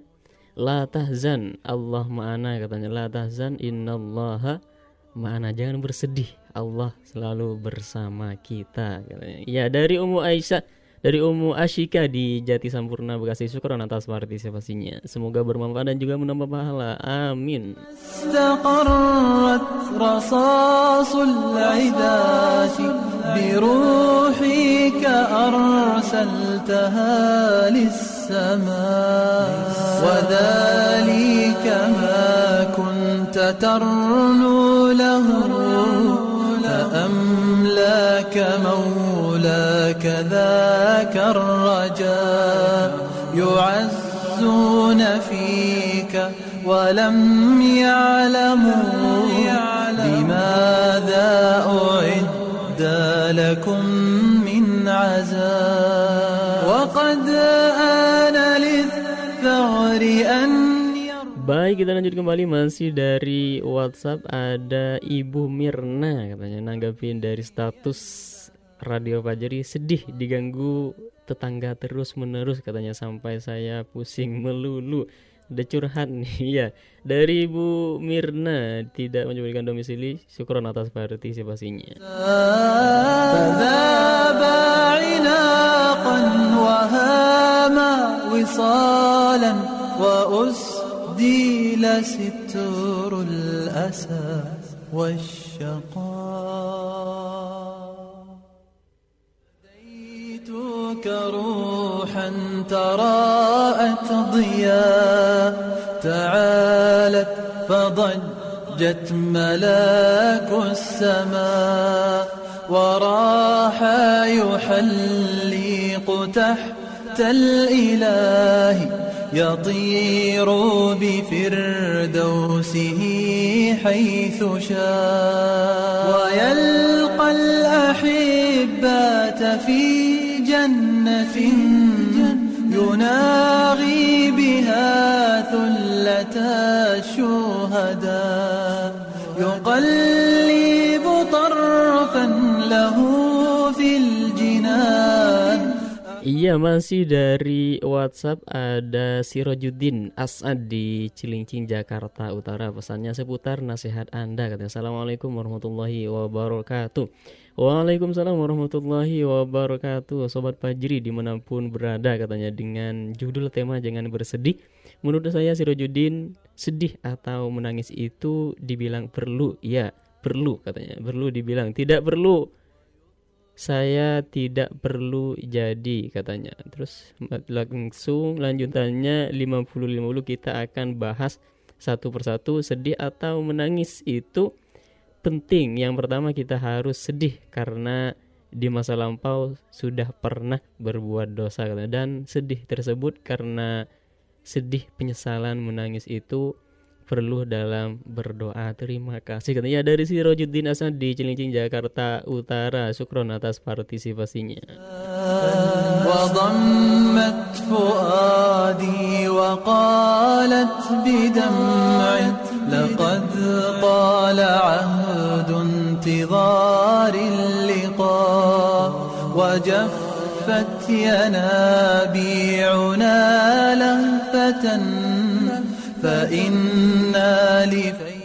La tahzan Allah ma'ana katanya. La tahzan innallaha ma'ana. Jangan bersedih Allah selalu bersama kita katanya. Ya dari Umu Aisyah dari Umu Ashika di Jati Sampurna Bekasi syukuran atas partisipasinya Semoga bermanfaat dan juga menambah pahala Amin استقرت رصاص العداة بروحك أرسلتها للسماء وذلك ما كنت ترنو له فأملاك مولاك ذاك الرجاء يعزون فيك ولم يعلموا لماذا أعد لكم من عزاء وقد آن للثغر أن Baik kita lanjut kembali masih dari WhatsApp ada Ibu Mirna katanya nanggapin dari status Radio Fajri sedih diganggu tetangga terus menerus katanya sampai saya pusing melulu udah curhat nih ya dari Ibu Mirna tidak menyebutkan domisili syukuran atas partisipasinya فذاب عناقا وهاما وصالا وأسدي لستر الأسى والشقاء أتيتك روحا تراءت ضياء. تعالت فضجت ملاك السماء. وراح يحلق تحت الإله. يطير بفردوسه حيث شاء. ويلقى الأحبات في جنة يناغي بها ثلة الشهداء يقلب طرفا له في الجنان Iya masih dari WhatsApp ada Sirojudin Asad di Cilincing Jakarta Utara pesannya seputar nasihat Anda katanya Assalamualaikum warahmatullahi wabarakatuh Waalaikumsalam warahmatullahi wabarakatuh. Sobat Fajri di mana pun berada katanya dengan judul tema jangan bersedih. Menurut saya Sirojudin sedih atau menangis itu dibilang perlu. Ya perlu katanya. Perlu dibilang. Tidak perlu. Saya tidak perlu jadi katanya. Terus langsung lanjutannya 50-50 kita akan bahas satu persatu sedih atau menangis itu penting. Yang pertama kita harus sedih karena di masa lampau sudah pernah berbuat dosa katanya. dan sedih tersebut karena sedih penyesalan menangis itu perlu dalam berdoa. Terima kasih katanya dari si Rojuddin Hasan di Cilincing Jakarta Utara. Syukron atas partisipasinya. وضمت وجفت ينابيعنا لهفة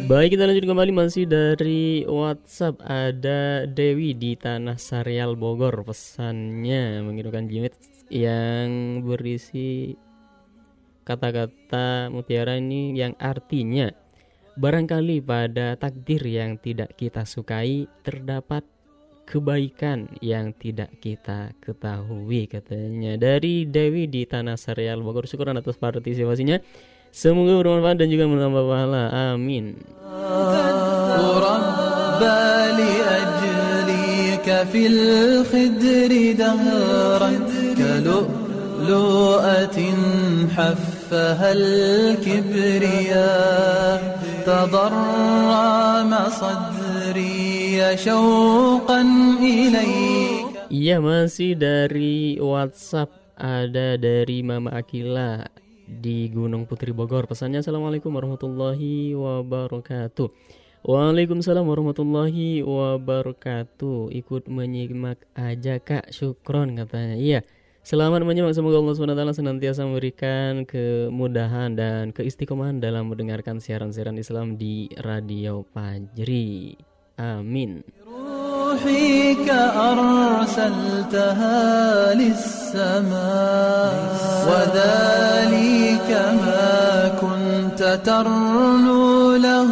Baik kita lanjut kembali masih dari WhatsApp ada Dewi di Tanah Sarial Bogor pesannya mengirimkan jimit yang berisi kata-kata mutiara ini yang artinya barangkali pada takdir yang tidak kita sukai terdapat kebaikan yang tidak kita ketahui katanya dari Dewi di Tanah Sarial Bogor syukuran atas partisipasinya Semoga bermanfaat dan juga menambah pahala. Amin. في الخدر دهرا كلؤلؤة حفها الكبرياء تضرم صدري شوقا إليك Iya masih dari WhatsApp ada dari Mama Akila di Gunung Putri Bogor. Pesannya Assalamualaikum warahmatullahi wabarakatuh. Waalaikumsalam warahmatullahi wabarakatuh. Ikut menyimak aja kak, syukron katanya. Iya, selamat menyimak. Semoga Allah SWT senantiasa memberikan kemudahan dan keistiqomahan dalam mendengarkan siaran-siaran Islam di Radio Fajri. Amin. روحي كأرسلتها للسماء وذلك ما كنت ترنو له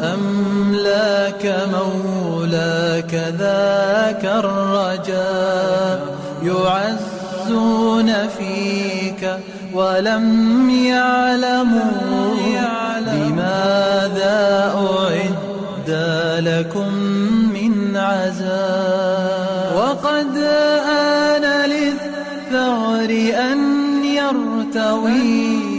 فأملاك مولاك ذاك الرجاء يعزون فيك ولم يعلموا لكم من عزاء وقد آن للثغر أن يرتوي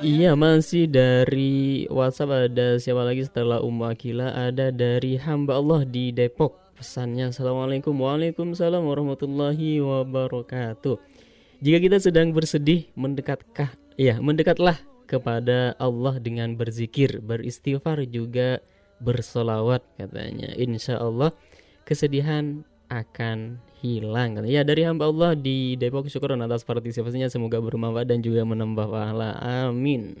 Iya masih dari WhatsApp ada siapa lagi setelah Ummu Akila ada dari hamba Allah di Depok pesannya Assalamualaikum Waalaikumsalam warahmatullahi wabarakatuh Jika kita sedang bersedih mendekatkah ya mendekatlah kepada Allah dengan berzikir beristighfar juga bersolawat katanya Insya Allah kesedihan akan hilang ya dari hamba Allah di Depok syukuran atas partisipasinya semoga bermanfaat dan juga menambah pahala amin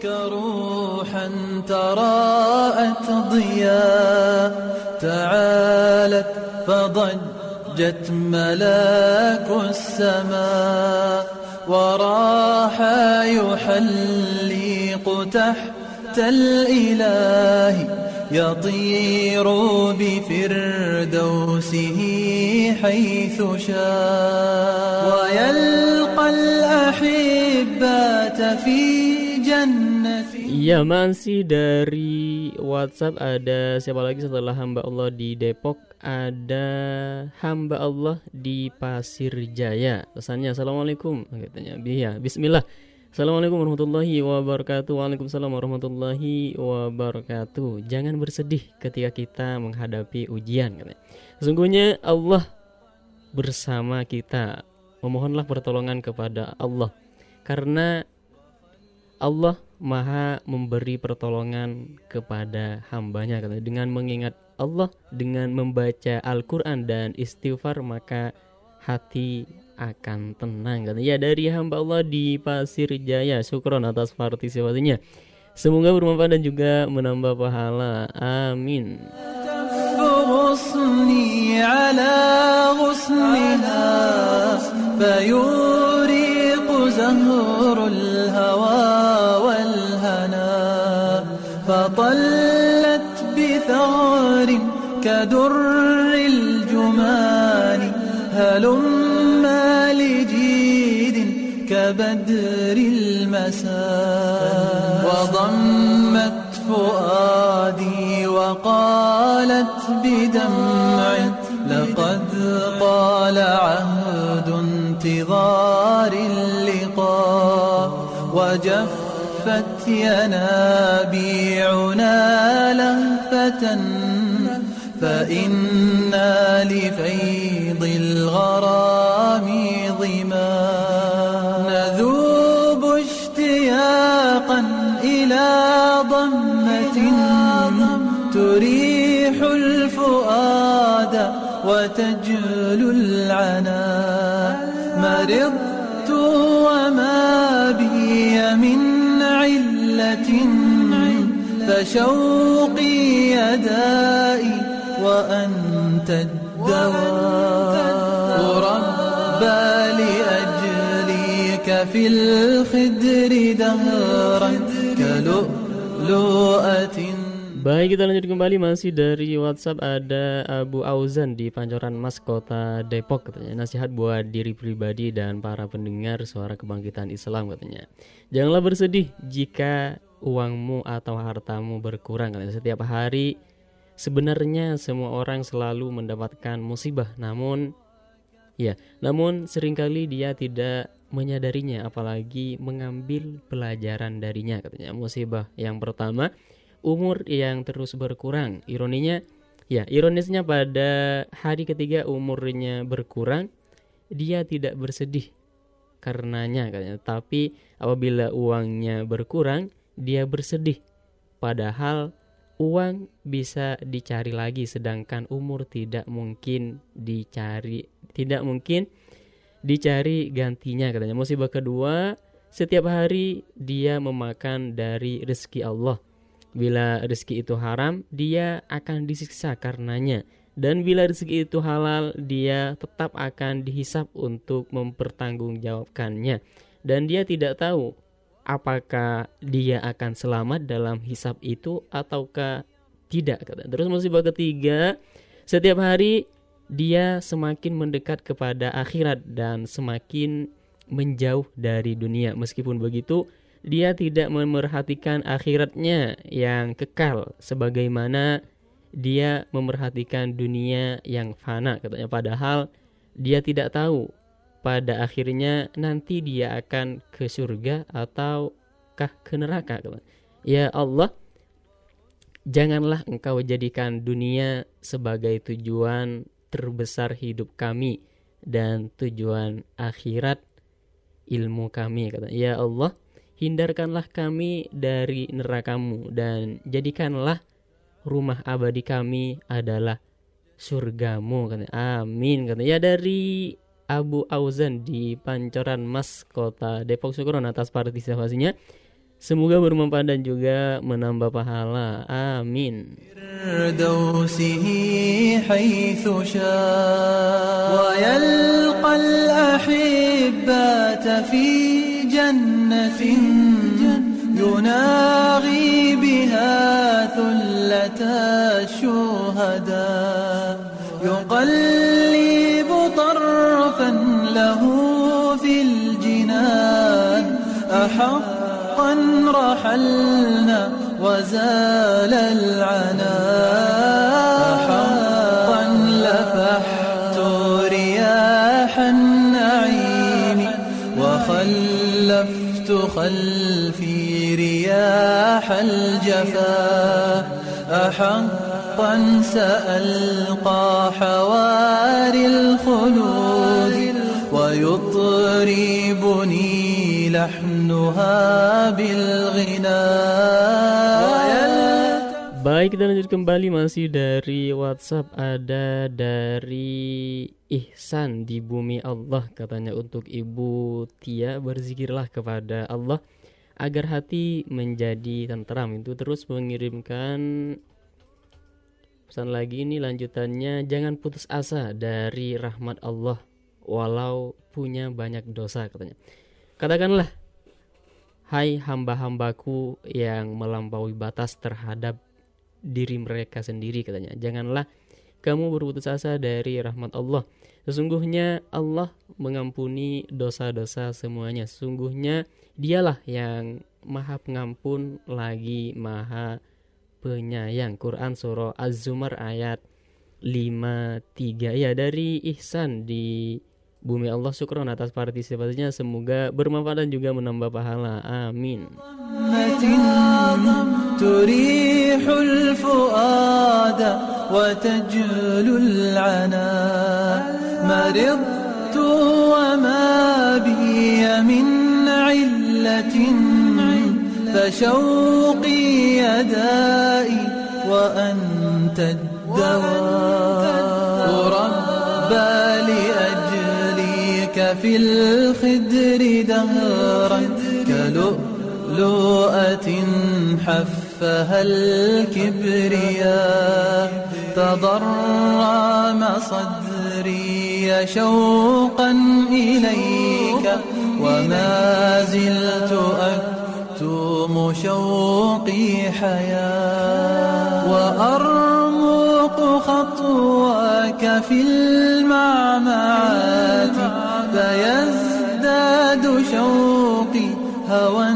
روحا تراءت ضياء تعالت فضجت ملاك السماء وراح يحلق تحت الإله يطير بفردوسه حيث شاء. ويلقى الأحبات في جنة Iya masih dari WhatsApp ada siapa lagi setelah hamba Allah di Depok? Ada hamba Allah di Pasir Jaya. Pesannya Assalamualaikum katanya. Iya Bismillah. Assalamualaikum warahmatullahi wabarakatuh. Waalaikumsalam warahmatullahi wabarakatuh. Jangan bersedih ketika kita menghadapi ujian katanya. Sesungguhnya Allah bersama kita. Memohonlah pertolongan kepada Allah. Karena Allah maha memberi pertolongan kepada hambanya katanya. Dengan mengingat Allah Dengan membaca Al-Quran dan istighfar Maka hati akan tenang katanya. Ya dari hamba Allah di Pasir Jaya Syukron atas partisipasinya Semoga bermanfaat dan juga menambah pahala Amin غصني على غصنها فيوريق زهر الهوى وال فطلت بثغر كدر الجمان هلما لجيد كبدر المساء. وضمت فؤادي وقالت بدمع لقد طال عهد انتظار اللقاء وجفت ينابيعنا لهفة فإنا لفيض الغرام ظما. نذوب اشتياقا إلى ضمة تريح الفؤاد وتجلو العنا. مرضت فشوقي يدائي وأنت الدواء ربى لأجليك في الخدر دهرا كلؤلؤة Baik kita lanjut kembali masih dari WhatsApp ada Abu Auzan di Pancoran Mas Kota Depok katanya nasihat buat diri pribadi dan para pendengar suara kebangkitan Islam katanya janganlah bersedih jika uangmu atau hartamu berkurang setiap hari sebenarnya semua orang selalu mendapatkan musibah namun ya namun sering kali dia tidak menyadarinya apalagi mengambil pelajaran darinya katanya musibah yang pertama umur yang terus berkurang. Ironinya, ya ironisnya pada hari ketiga umurnya berkurang, dia tidak bersedih karenanya katanya. Tapi apabila uangnya berkurang, dia bersedih. Padahal uang bisa dicari lagi sedangkan umur tidak mungkin dicari tidak mungkin dicari gantinya katanya musibah kedua setiap hari dia memakan dari rezeki Allah Bila rezeki itu haram, dia akan disiksa karenanya. Dan bila rezeki itu halal, dia tetap akan dihisap untuk mempertanggungjawabkannya. Dan dia tidak tahu apakah dia akan selamat dalam hisap itu ataukah tidak. Terus musibah ketiga, setiap hari dia semakin mendekat kepada akhirat dan semakin menjauh dari dunia. Meskipun begitu, dia tidak memerhatikan akhiratnya yang kekal sebagaimana dia memerhatikan dunia yang fana katanya padahal dia tidak tahu pada akhirnya nanti dia akan ke surga ataukah ke neraka katanya. ya Allah janganlah engkau jadikan dunia sebagai tujuan terbesar hidup kami dan tujuan akhirat ilmu kami kata ya Allah hindarkanlah kami dari nerakamu dan jadikanlah rumah abadi kami adalah surgamu katanya amin katanya ya dari Abu Auzan di Pancoran Mas Kota Depok Syukuron atas partisipasinya Semoga bermanfaat dan juga menambah pahala. Amin. فردوسه حيث شاء ويلقى الأحبة في جنة يناغي بها ثلة الشهداء يقلب طرفا له في الجنان. أحقا رحلنا وزال العنا حقا لفحت رياح النعيم وخلفت خلفي رياح الجفا. أحقا سألقى حواري الخلود. ويطربني لحنها بالغناء Baik kita lanjut kembali masih dari WhatsApp ada dari Ihsan di bumi Allah katanya untuk Ibu Tia berzikirlah kepada Allah agar hati menjadi tenteram itu terus mengirimkan pesan lagi ini lanjutannya jangan putus asa dari rahmat Allah walau punya banyak dosa katanya. Katakanlah hai hamba-hambaku yang melampaui batas terhadap diri mereka sendiri katanya. Janganlah kamu berputus asa dari rahmat Allah. Sesungguhnya Allah mengampuni dosa-dosa semuanya. Sesungguhnya dialah yang maha pengampun lagi maha penyayang. Quran surah Az-Zumar ayat 53 ya dari ihsan di bumi Allah syukron atas partisipasinya semoga bermanfaat dan juga menambah pahala amin تريح الفؤاد وتجل العنا مرضت وما بي من علة فشوقي يدائي وأنت الدواء في الخدر دهرا كلؤلؤة حفها الكبرياء تضرم صدري شوقا إليك وما زلت أكتم شوقي حياة وأرمق خطواك في المعمعات فيزداد شوقي هوى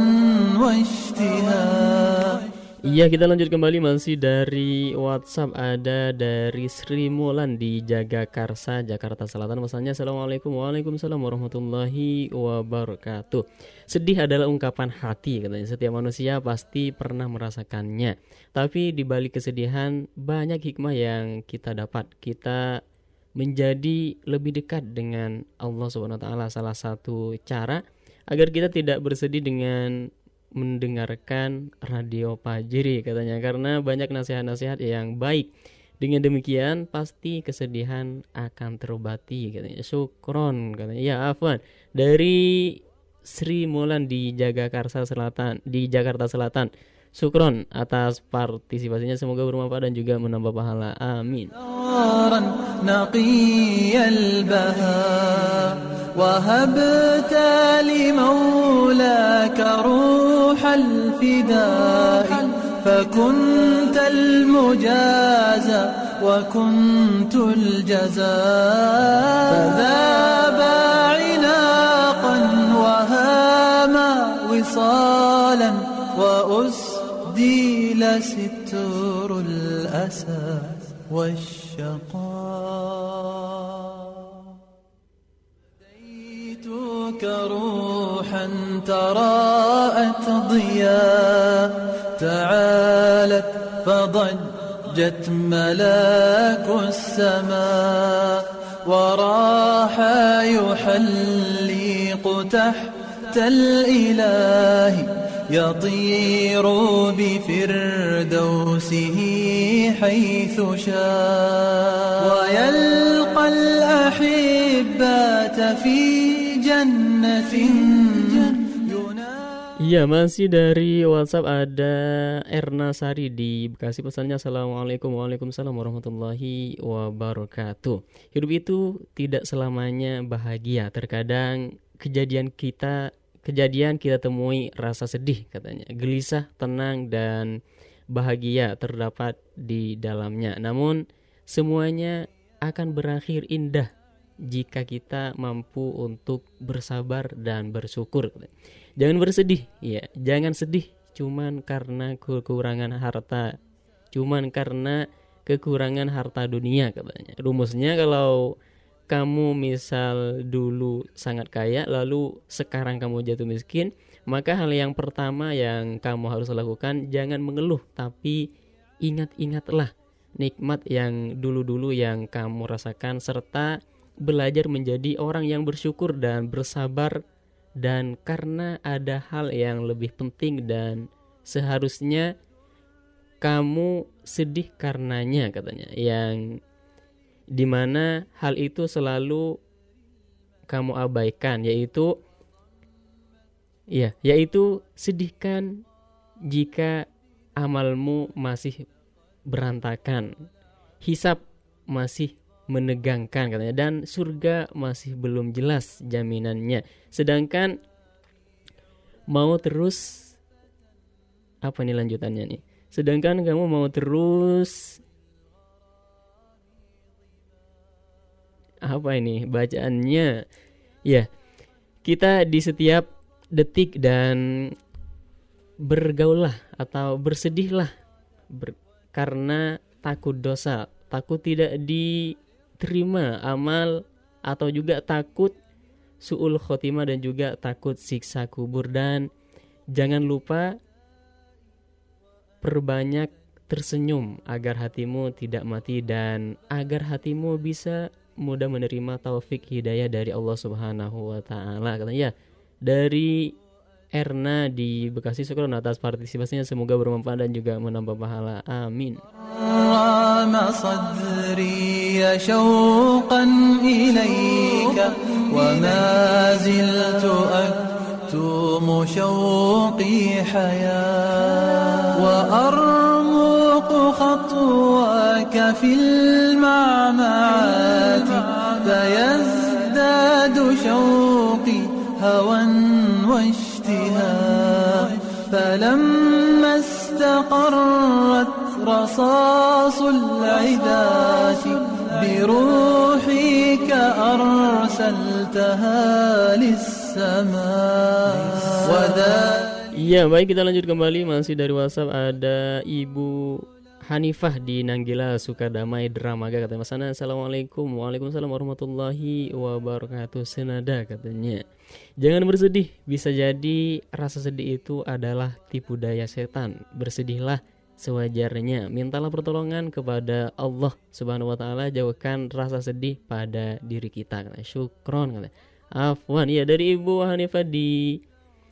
واشتهاء Iya kita lanjut kembali masih dari WhatsApp ada dari Sri Mulan di Jagakarsa Jakarta Selatan pesannya Assalamualaikum Waalaikumsalam warahmatullahi wabarakatuh Sedih adalah ungkapan hati katanya setiap manusia pasti pernah merasakannya Tapi di balik kesedihan banyak hikmah yang kita dapat Kita menjadi lebih dekat dengan Allah Subhanahu wa taala salah satu cara agar kita tidak bersedih dengan mendengarkan radio Pajeri katanya karena banyak nasihat-nasihat yang baik. Dengan demikian pasti kesedihan akan terobati katanya. Syukron katanya. Ya afwan. Dari Sri Mulan di Jagakarsa Selatan di Jakarta Selatan. Syukron atas partisipasinya semoga bermanfaat dan juga menambah pahala. Amin. نارا نقي البهاء وهبت لمولاك روح الفداء فكنت المجازى وكنت الجزاء فذاب عناقا وهاما وصالا وأسديل ستر الأسى والشقاء. أتيتك روحا تراءت ضياء تعالت فضجت ملاك السماء. وراح يحلق تحت الإله. يطير بفردوسه حيث شاء ويلقى الأحبات في جنة Iya masih dari WhatsApp ada Erna Sari di Bekasi pesannya Assalamualaikum Waalaikumsalam warahmatullahi wabarakatuh Hidup itu tidak selamanya bahagia Terkadang kejadian kita kejadian kita temui rasa sedih katanya Gelisah, tenang dan bahagia terdapat di dalamnya Namun semuanya akan berakhir indah jika kita mampu untuk bersabar dan bersyukur. Jangan bersedih, ya, jangan sedih cuman karena kekurangan harta, cuman karena kekurangan harta dunia katanya. Rumusnya kalau kamu misal dulu sangat kaya lalu sekarang kamu jatuh miskin, maka hal yang pertama yang kamu harus lakukan jangan mengeluh tapi ingat-ingatlah nikmat yang dulu-dulu yang kamu rasakan serta belajar menjadi orang yang bersyukur dan bersabar dan karena ada hal yang lebih penting dan seharusnya kamu sedih karenanya katanya yang di mana hal itu selalu kamu abaikan yaitu ya yaitu sedihkan jika amalmu masih berantakan hisap masih menegangkan katanya dan surga masih belum jelas jaminannya sedangkan mau terus apa nih lanjutannya nih? Sedangkan kamu mau terus apa ini bacaannya? Ya, kita di setiap detik dan bergaullah atau bersedihlah ber, karena takut dosa, takut tidak diterima amal atau juga takut suul khotimah dan juga takut siksa kubur dan jangan lupa perbanyak tersenyum agar hatimu tidak mati dan agar hatimu bisa mudah menerima taufik hidayah dari Allah Subhanahu wa taala. Katanya ya, dari Erna di Bekasi syukur atas partisipasinya semoga bermanfaat dan juga menambah pahala. Amin. رام صدري شوقا إليك وما زلت أكتم شوقي حياة وأرمق خطواك في المعمعات فيزداد شوقي هوى واشتهاء. فلما استقرت رصاص العداة بروحك أرسلتها للسماء. وذا Iya, baik kita lanjut kembali. Masih dari WhatsApp ada Ibu Hanifah di Nanggila Sukadamai Dramaga katanya. Mas Ana Assalamualaikum. Waalaikumsalam warahmatullahi wabarakatuh. Senada katanya. Jangan bersedih. Bisa jadi rasa sedih itu adalah tipu daya setan. Bersedihlah sewajarnya. Mintalah pertolongan kepada Allah Subhanahu wa taala. Jauhkan rasa sedih pada diri kita Syukron katanya. Afwan. Ya dari Ibu Hanifah di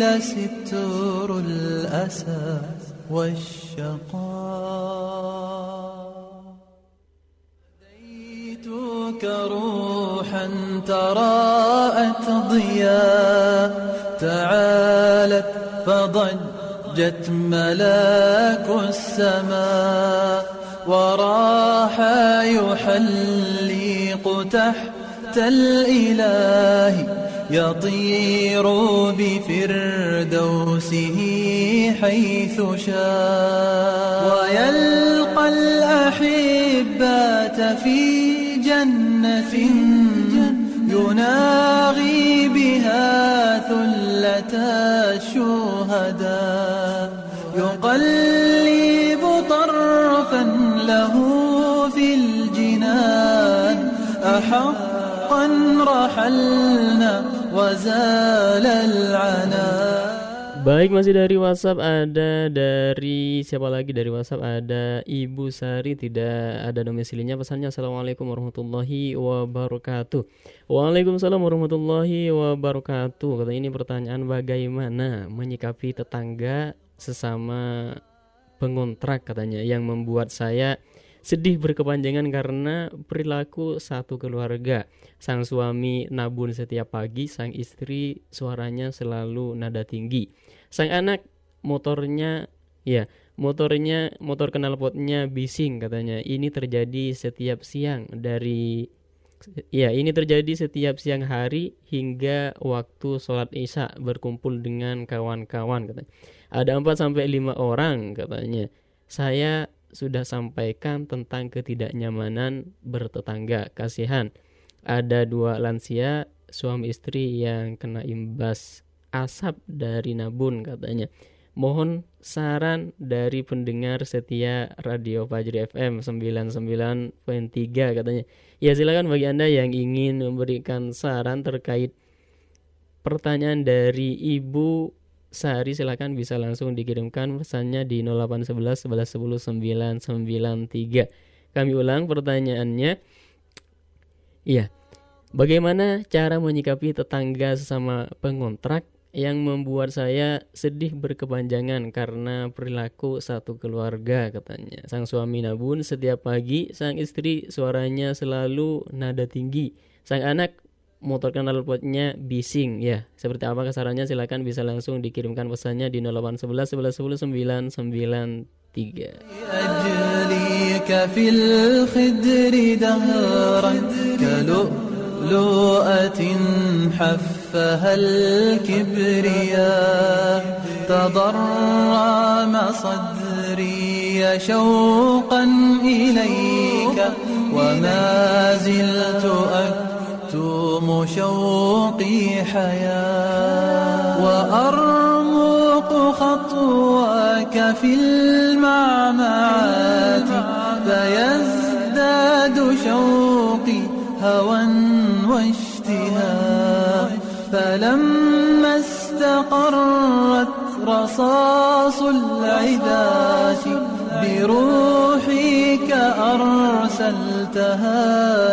وأسديل ستر الأسى والشقاء. ناديتك روحا تراءت ضياء تعالت فضجت ملاك السماء. وراح يحلق تحت الإله يطير بفردوسه حيث شاء. ويلقى الأحبات في جنة يناغي بها ثلة الشهداء. يقلب طرفا له في الجنان. أحقا رحلنا Baik masih dari WhatsApp ada dari siapa lagi dari WhatsApp? Ada Ibu Sari tidak ada domisilinya. Pesannya Assalamualaikum warahmatullahi wabarakatuh. Waalaikumsalam warahmatullahi wabarakatuh. Kata ini pertanyaan bagaimana menyikapi tetangga sesama pengontrak katanya yang membuat saya sedih berkepanjangan karena perilaku satu keluarga. Sang suami nabun setiap pagi, sang istri suaranya selalu nada tinggi. Sang anak motornya ya, motornya motor knalpotnya bising katanya. Ini terjadi setiap siang dari ya, ini terjadi setiap siang hari hingga waktu sholat Isya berkumpul dengan kawan-kawan katanya. Ada 4 sampai 5 orang katanya. Saya sudah sampaikan tentang ketidaknyamanan bertetangga. Kasihan, ada dua lansia suami istri yang kena imbas asap dari nabun katanya. Mohon saran dari pendengar setia Radio Fajri FM 99.3 katanya. Ya silakan bagi Anda yang ingin memberikan saran terkait pertanyaan dari Ibu Sehari silakan bisa langsung dikirimkan pesannya di 0811 11 10 993. Kami ulang pertanyaannya. Iya. Bagaimana cara menyikapi tetangga sesama pengontrak yang membuat saya sedih berkepanjangan karena perilaku satu keluarga katanya. Sang suami nabun setiap pagi, sang istri suaranya selalu nada tinggi. Sang anak motor knalpotnya bising ya. Seperti apa kesarannya silakan bisa langsung dikirimkan pesannya di 0811 11 10 993. أجريك في الخدر دهرا كلؤلؤة حفها الكبرياء تضرم صدري شوقا إليك وما زلت أكتم شوقي حياة وأرمق خطواك في المعمعات فيزداد شوقي هوى واشتهاء فلما استقرت رصاص العداة بروحك أرسلتها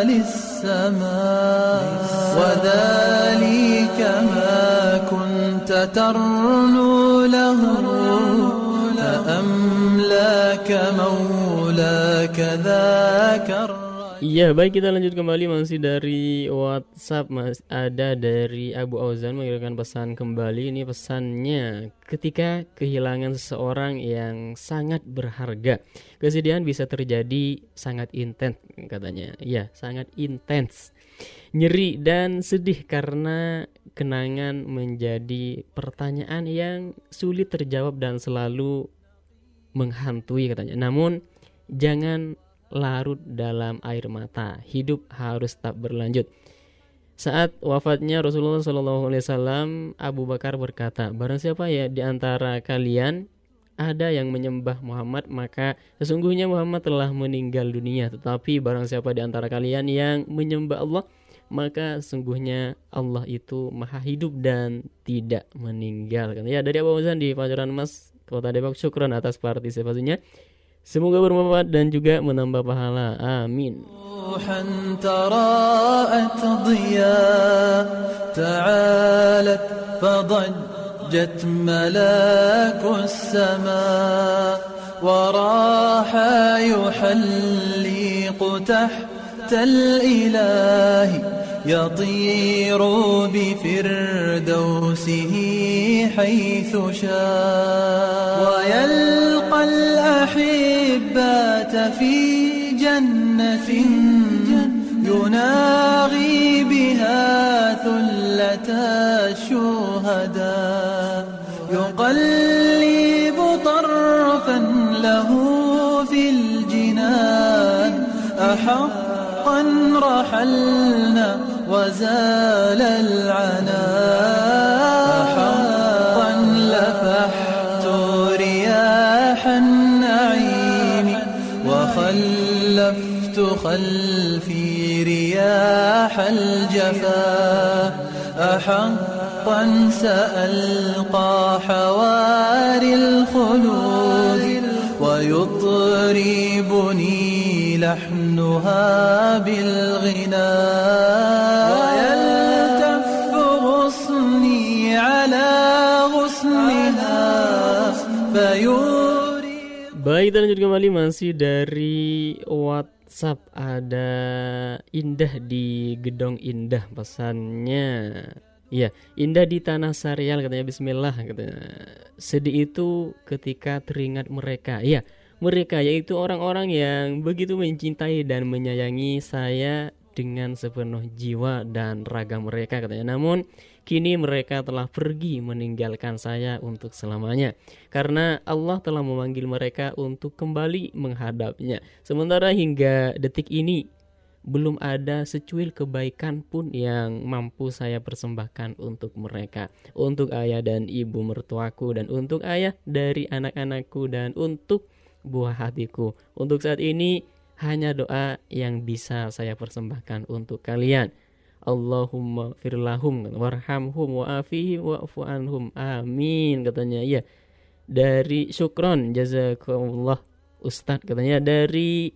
للسماء وذلك ما كنت ترنو له فأملاك مولاك ذاك Iya baik kita lanjut kembali masih dari WhatsApp mas ada dari Abu Auzan mengirimkan pesan kembali ini pesannya ketika kehilangan seseorang yang sangat berharga kesedihan bisa terjadi sangat intens katanya ya sangat intens nyeri dan sedih karena kenangan menjadi pertanyaan yang sulit terjawab dan selalu menghantui katanya namun jangan larut dalam air mata. Hidup harus tetap berlanjut. Saat wafatnya Rasulullah Wasallam, Abu Bakar berkata, barang siapa ya di antara kalian ada yang menyembah Muhammad, maka sesungguhnya Muhammad telah meninggal dunia. Tetapi barang siapa di antara kalian yang menyembah Allah, maka sesungguhnya Allah itu maha hidup dan tidak meninggal. Ya dari Abu Uzan di Fajaran Mas Kota Depok, syukron atas partisipasinya. Semoga bermanfaat dan juga menambah pahala. Amin. فضجت ملاك السماء وراح يحلق تحت الإله يطير بفردوسه حيث شاء ويلقى الأحبات في جنة يناغي بها ثلة الشهداء يقلب طرفا له في الجنان. أحقا رحلنا وزال العنا أحقا لفحت رياح النعيم وخلفت خلفي رياح الجفا. أحقا سألقى حواري الخلود ويطربني لحنها بالغناء ويلتف غصني على غصنها فيوري Baik, kita lanjut kembali masih dari WhatsApp ada Indah di Gedong Indah pesannya. Iya, Indah di tanah Sarial katanya Bismillah katanya. Sedih itu ketika teringat mereka. Iya, mereka yaitu orang-orang yang begitu mencintai dan menyayangi saya dengan sepenuh jiwa dan raga mereka katanya. Namun kini mereka telah pergi meninggalkan saya untuk selamanya karena Allah telah memanggil mereka untuk kembali menghadapnya. Sementara hingga detik ini belum ada secuil kebaikan pun yang mampu saya persembahkan untuk mereka, untuk ayah dan ibu mertuaku dan untuk ayah dari anak-anakku dan untuk buah hatiku. Untuk saat ini hanya doa yang bisa saya persembahkan untuk kalian. Allahumma firlahum warhamhum wa'afihim wa'fu anhum amin katanya iya dari syukron jazakumullah Ustadz katanya dari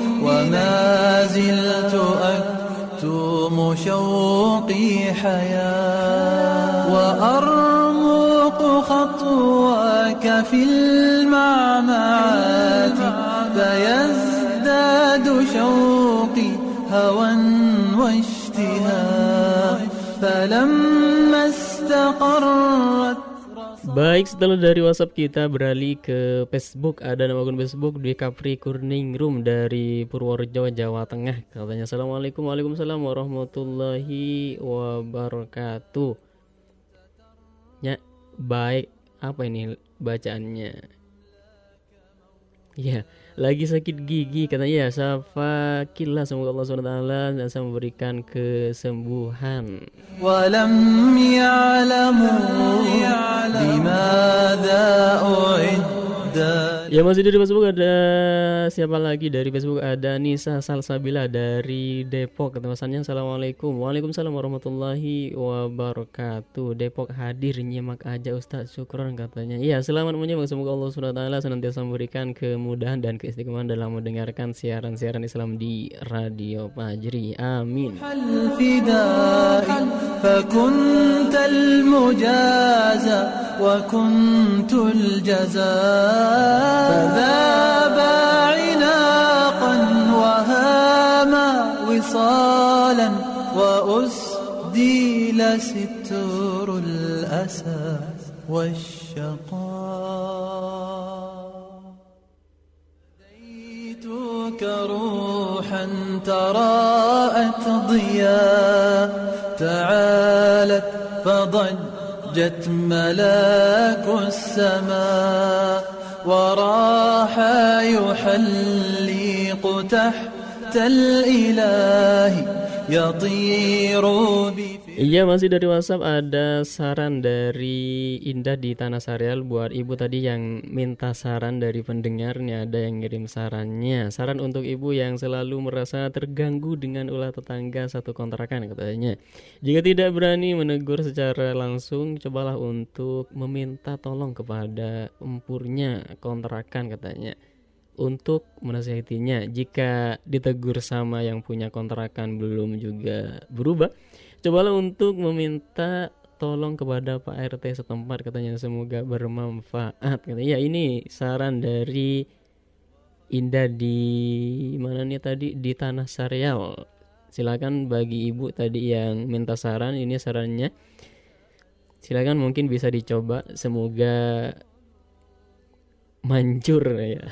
وما زلت أكتم شوقي حياة وأرمق خطواك في المعمعات فيزداد شوقي هوى واشتهاء فلما استقرت Baik, setelah dari WhatsApp kita beralih ke Facebook. Ada nama akun Facebook di Capri Kurning Room dari Purworejo, Jawa Tengah. Katanya Assalamualaikum Waalaikumsalam warahmatullahi wabarakatuh. Ya, baik. Apa ini bacaannya? Ya, lagi sakit gigi katanya ya fakirlah semoga Allah SWT dan saya memberikan kesembuhan. Walam ya'lamu bimada u'idda. Ya masih dari Facebook ada siapa lagi dari Facebook ada Nisa Salsabila dari Depok pesannya Assalamualaikum Waalaikumsalam warahmatullahi wabarakatuh Depok hadir nyimak aja Ustadz syukron katanya Iya selamat menyimak semoga Allah SWT senantiasa memberikan kemudahan dan keistiqomahan dalam mendengarkan siaran-siaran Islam di Radio Fajri Amin الفداء فكنت المجازى وكنت الجزاء فذاب عناقا وهاما وصالا وأسدي لستر الأسى والشقاء. أتيتك روحا تراءت ضياء تعالت فضجت ملاك السماء. وراح يحلق تحت الإله يطير بفكر Iya masih dari WhatsApp ada saran dari Indah di Tanah Sarial buat ibu tadi yang minta saran dari pendengarnya ada yang ngirim sarannya saran untuk ibu yang selalu merasa terganggu dengan ulah tetangga satu kontrakan katanya jika tidak berani menegur secara langsung cobalah untuk meminta tolong kepada empurnya kontrakan katanya untuk menasihatinya jika ditegur sama yang punya kontrakan belum juga berubah cobalah untuk meminta tolong kepada Pak RT setempat katanya. Semoga bermanfaat katanya. Ya ini saran dari Indah di mana nih tadi? Di Tanah Sarial silakan bagi ibu tadi yang minta saran ini sarannya. Silakan mungkin bisa dicoba. Semoga manjur ya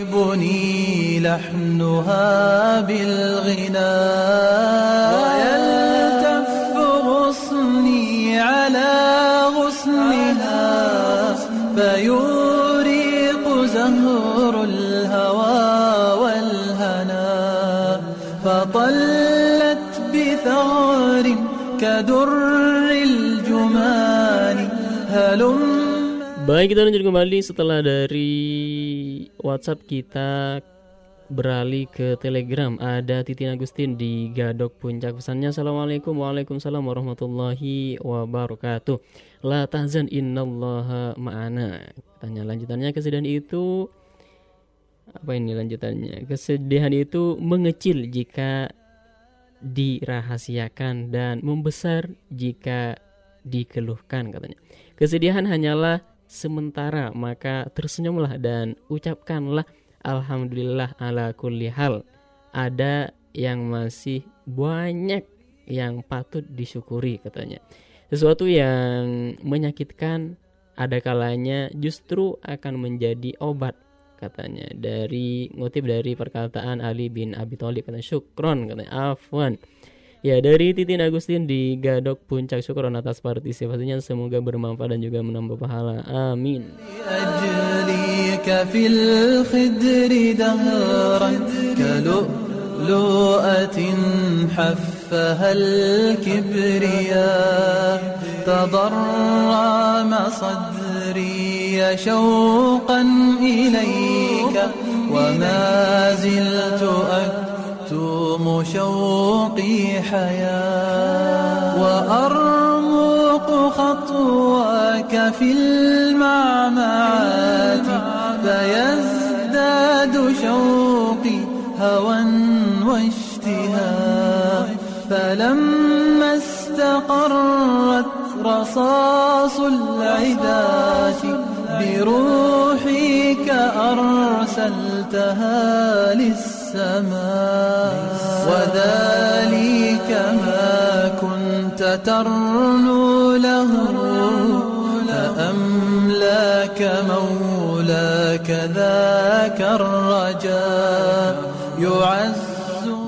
يجيبني لحنها بالغناء ويلتف غصني على غصنها فيوريق زهر الهوى والهنا. فطلت بثغر كدر Baik kita lanjut kembali setelah dari WhatsApp kita beralih ke Telegram. Ada Titin Agustin di Gadok Puncak. Pesannya Assalamualaikum Waalaikumsalam warahmatullahi wabarakatuh. La tahzan innallaha ma'ana. Tanya lanjutannya kesedihan itu Apa ini lanjutannya? Kesedihan itu mengecil jika dirahasiakan dan membesar jika dikeluhkan katanya. Kesedihan hanyalah sementara maka tersenyumlah dan ucapkanlah alhamdulillah ala kulli hal. Ada yang masih banyak yang patut disyukuri katanya. Sesuatu yang menyakitkan ada kalanya justru akan menjadi obat katanya. Dari ngutip dari perkataan Ali bin Abi Thalib katanya syukron katanya afwan Ya dari Titin Agustin di Gadok Puncak Syukuran atas partisipasinya semoga bermanfaat dan juga menambah pahala. Amin. أجليك في الخدر دهرا لؤلؤة حفها الكبرياء تضرم صدري شوقا إليك وما زلت أكتم شوقي حياة. وأرمق خطواك في المعمعات. فيزداد شوقي هوى واشتهاء. فلما استقرت رصاص العداة بروحك أرسلتها للسماء. وذلك ما كنت ترنو له فأملاك مولاك ذاك الرجاء يعز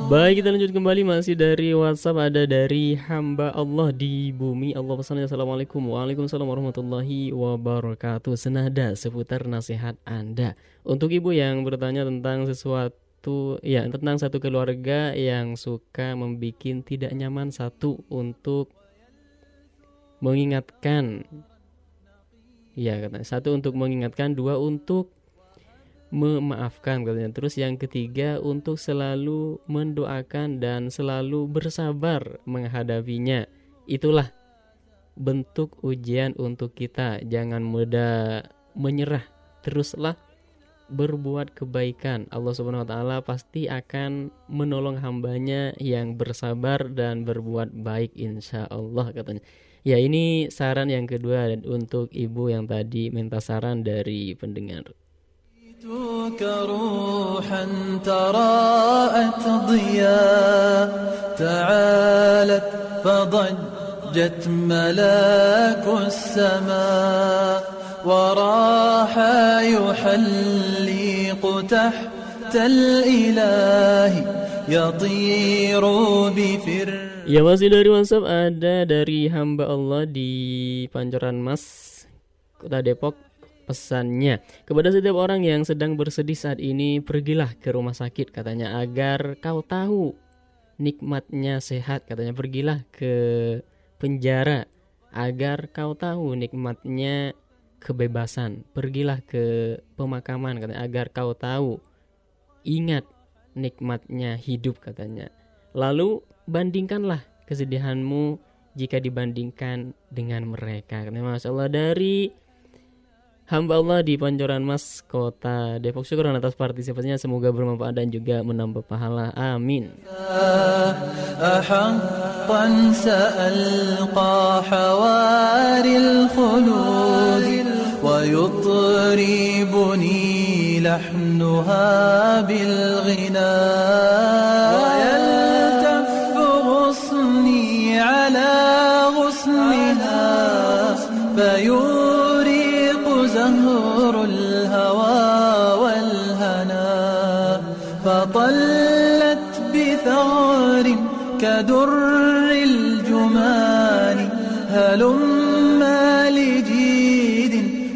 Baik kita lanjut kembali masih dari WhatsApp ada dari hamba Allah di bumi Allah pesannya Assalamualaikum Waalaikumsalam warahmatullahi wabarakatuh Senada seputar nasihat Anda Untuk ibu yang bertanya tentang sesuatu Ya tentang satu keluarga yang suka membuat tidak nyaman Satu untuk mengingatkan Ya katanya Satu untuk mengingatkan Dua untuk memaafkan katanya. Terus yang ketiga untuk selalu mendoakan dan selalu bersabar menghadapinya. Itulah bentuk ujian untuk kita. Jangan mudah menyerah. Teruslah berbuat kebaikan. Allah Subhanahu wa taala pasti akan menolong hambanya yang bersabar dan berbuat baik insya Allah katanya. Ya ini saran yang kedua untuk ibu yang tadi minta saran dari pendengar. جئتك روحا تراءت ضياء تعالت فضجت ملاك السماء وراح يحلق تحت الإله يطير بفر Ya masih dari WhatsApp ada dari hamba Allah di Pancoran Mas Kota Depok pesannya kepada setiap orang yang sedang bersedih saat ini pergilah ke rumah sakit katanya agar kau tahu nikmatnya sehat katanya pergilah ke penjara agar kau tahu nikmatnya kebebasan. Pergilah ke pemakaman katanya agar kau tahu. Ingat nikmatnya hidup katanya. Lalu bandingkanlah kesedihanmu jika dibandingkan dengan mereka katanya. Masya dari hamba Allah di Pancoran Mas Kota Depok syukur atas partisipasinya semoga bermanfaat dan juga menambah pahala amin أحقا سألقى حواري الخلود ويطربني لحنها بالغناء كدر الجمان هلما لجيد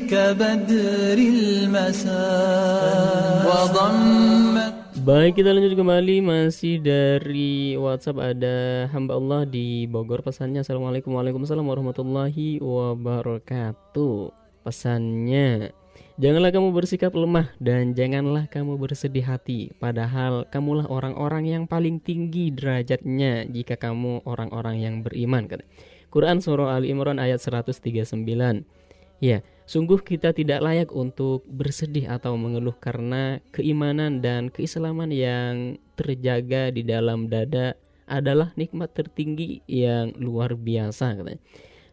كبدر المساء وضمت Baik kita lanjut kembali masih dari WhatsApp ada hamba Allah di Bogor pesannya Assalamualaikum Waalaikumsalam warahmatullahi wabarakatuh Pesannya Janganlah kamu bersikap lemah dan janganlah kamu bersedih hati Padahal kamulah orang-orang yang paling tinggi derajatnya Jika kamu orang-orang yang beriman Quran Surah Ali Imran ayat 139 Ya, sungguh kita tidak layak untuk bersedih atau mengeluh karena keimanan dan keislaman yang terjaga di dalam dada adalah nikmat tertinggi yang luar biasa.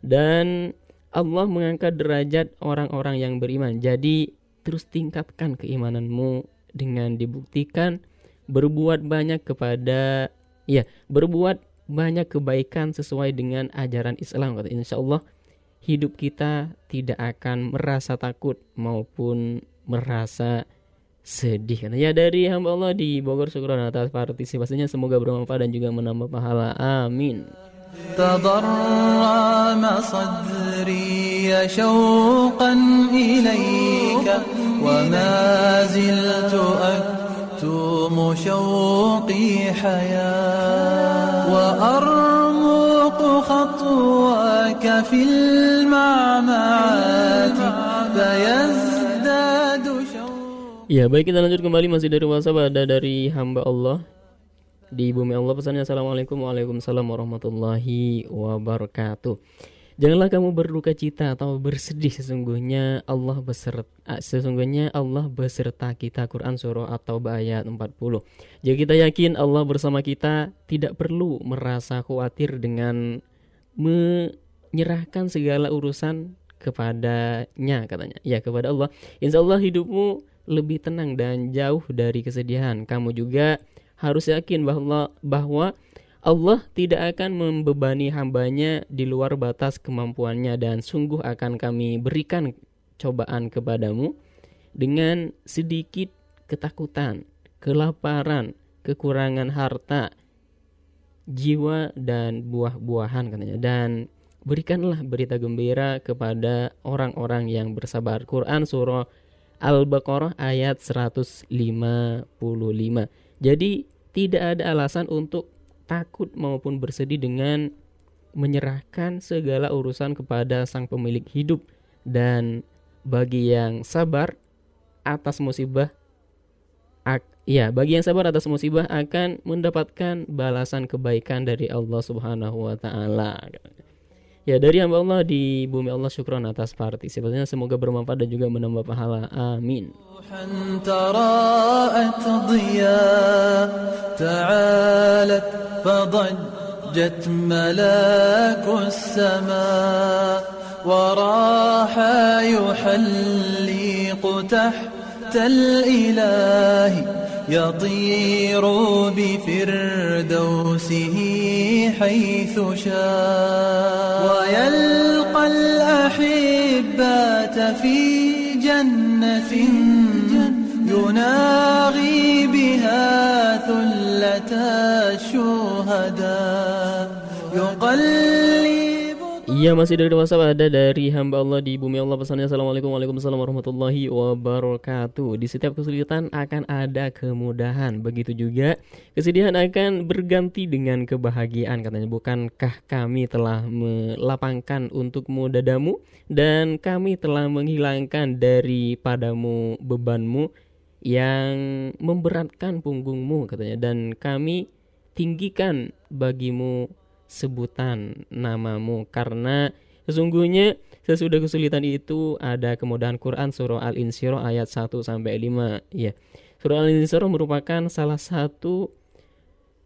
Dan Allah mengangkat derajat orang-orang yang beriman. Jadi terus tingkatkan keimananmu dengan dibuktikan berbuat banyak kepada ya, berbuat banyak kebaikan sesuai dengan ajaran Islam insya Allah hidup kita tidak akan merasa takut maupun merasa sedih ya dari hamba Allah di Bogor syukuran atas partisipasinya. Semoga bermanfaat dan juga menambah pahala. Amin تضرم صدري شوقا إليك وما زلت أكتم شوقي حياة وأرمق خطواك في المعمعات فيزداد Ya baik kita lanjut kembali. Masih dari WhatsApp ada dari hamba Allah. Di bumi Allah pesannya Assalamualaikum Waalaikumsalam warahmatullahi wabarakatuh Janganlah kamu berduka cita atau bersedih sesungguhnya Allah beserta sesungguhnya Allah beserta kita Quran surah atau ayat 40. Jika kita yakin Allah bersama kita, tidak perlu merasa khawatir dengan menyerahkan segala urusan kepadanya katanya. Ya kepada Allah. Insya Allah hidupmu lebih tenang dan jauh dari kesedihan. Kamu juga harus yakin bahwa bahwa Allah tidak akan membebani hambanya di luar batas kemampuannya dan sungguh akan kami berikan cobaan kepadamu dengan sedikit ketakutan, kelaparan, kekurangan harta, jiwa dan buah-buahan katanya dan berikanlah berita gembira kepada orang-orang yang bersabar. Quran surah Al-Baqarah ayat 155. Jadi tidak ada alasan untuk takut maupun bersedih dengan menyerahkan segala urusan kepada sang pemilik hidup dan bagi yang sabar atas musibah ya bagi yang sabar atas musibah akan mendapatkan balasan kebaikan dari Allah Subhanahu wa taala. Ya dari hamba Allah di bumi Allah syukron atas partisipasinya semoga bermanfaat dan juga menambah pahala. Amin. تراءت ضياء تعالت فضجت ملاك السماء وراح يحلق تحت الإله يطير بفردوسه حيث شاء. ويلقى الأحبات في جنة يناغي بها ثلة الشهداء. Iya masih dari WhatsApp ada dari hamba Allah di bumi Allah pesannya. Assalamualaikum Waalaikumsalam warahmatullahi wabarakatuh. Di setiap kesulitan akan ada kemudahan. Begitu juga kesedihan akan berganti dengan kebahagiaan Katanya. Bukankah kami telah melapangkan untukmu dadamu? Dan kami telah menghilangkan daripadamu bebanmu Yang memberatkan punggungmu katanya. Dan kami tinggikan bagimu sebutan namamu. Karena sesungguhnya sesudah kesulitan itu ada kemudahan Quran surah Al-Insyirah ayat 1 sampai 5 ya. Surah Al-Insyirah merupakan salah satu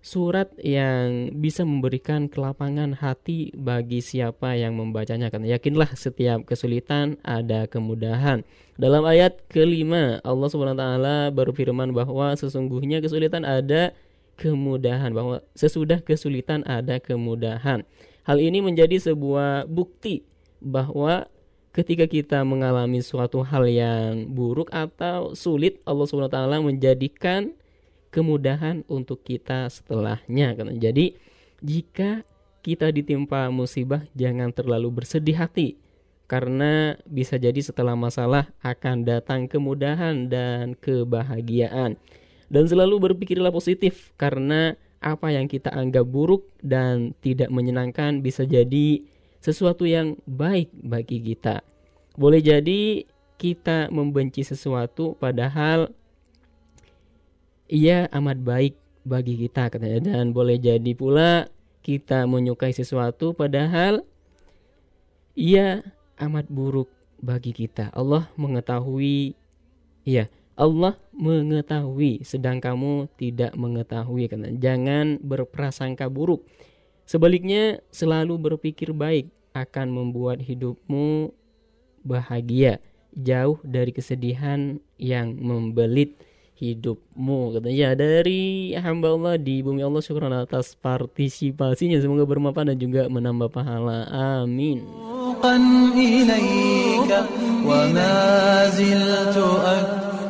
surat yang bisa memberikan kelapangan hati bagi siapa yang membacanya. Kan yakinlah setiap kesulitan ada kemudahan. Dalam ayat kelima Allah subhanahu wa taala berfirman bahwa sesungguhnya kesulitan ada kemudahan bahwa sesudah kesulitan ada kemudahan. Hal ini menjadi sebuah bukti bahwa ketika kita mengalami suatu hal yang buruk atau sulit Allah Subhanahu wa taala menjadikan kemudahan untuk kita setelahnya kan. Jadi jika kita ditimpa musibah jangan terlalu bersedih hati karena bisa jadi setelah masalah akan datang kemudahan dan kebahagiaan dan selalu berpikirlah positif karena apa yang kita anggap buruk dan tidak menyenangkan bisa jadi sesuatu yang baik bagi kita. Boleh jadi kita membenci sesuatu padahal ia amat baik bagi kita katanya dan boleh jadi pula kita menyukai sesuatu padahal ia amat buruk bagi kita. Allah mengetahui ya Allah mengetahui sedang kamu tidak mengetahui karena jangan berprasangka buruk. Sebaliknya selalu berpikir baik akan membuat hidupmu bahagia, jauh dari kesedihan yang membelit hidupmu katanya ya dari hamba Allah di bumi Allah syukur atas partisipasinya semoga bermanfaat dan juga menambah pahala amin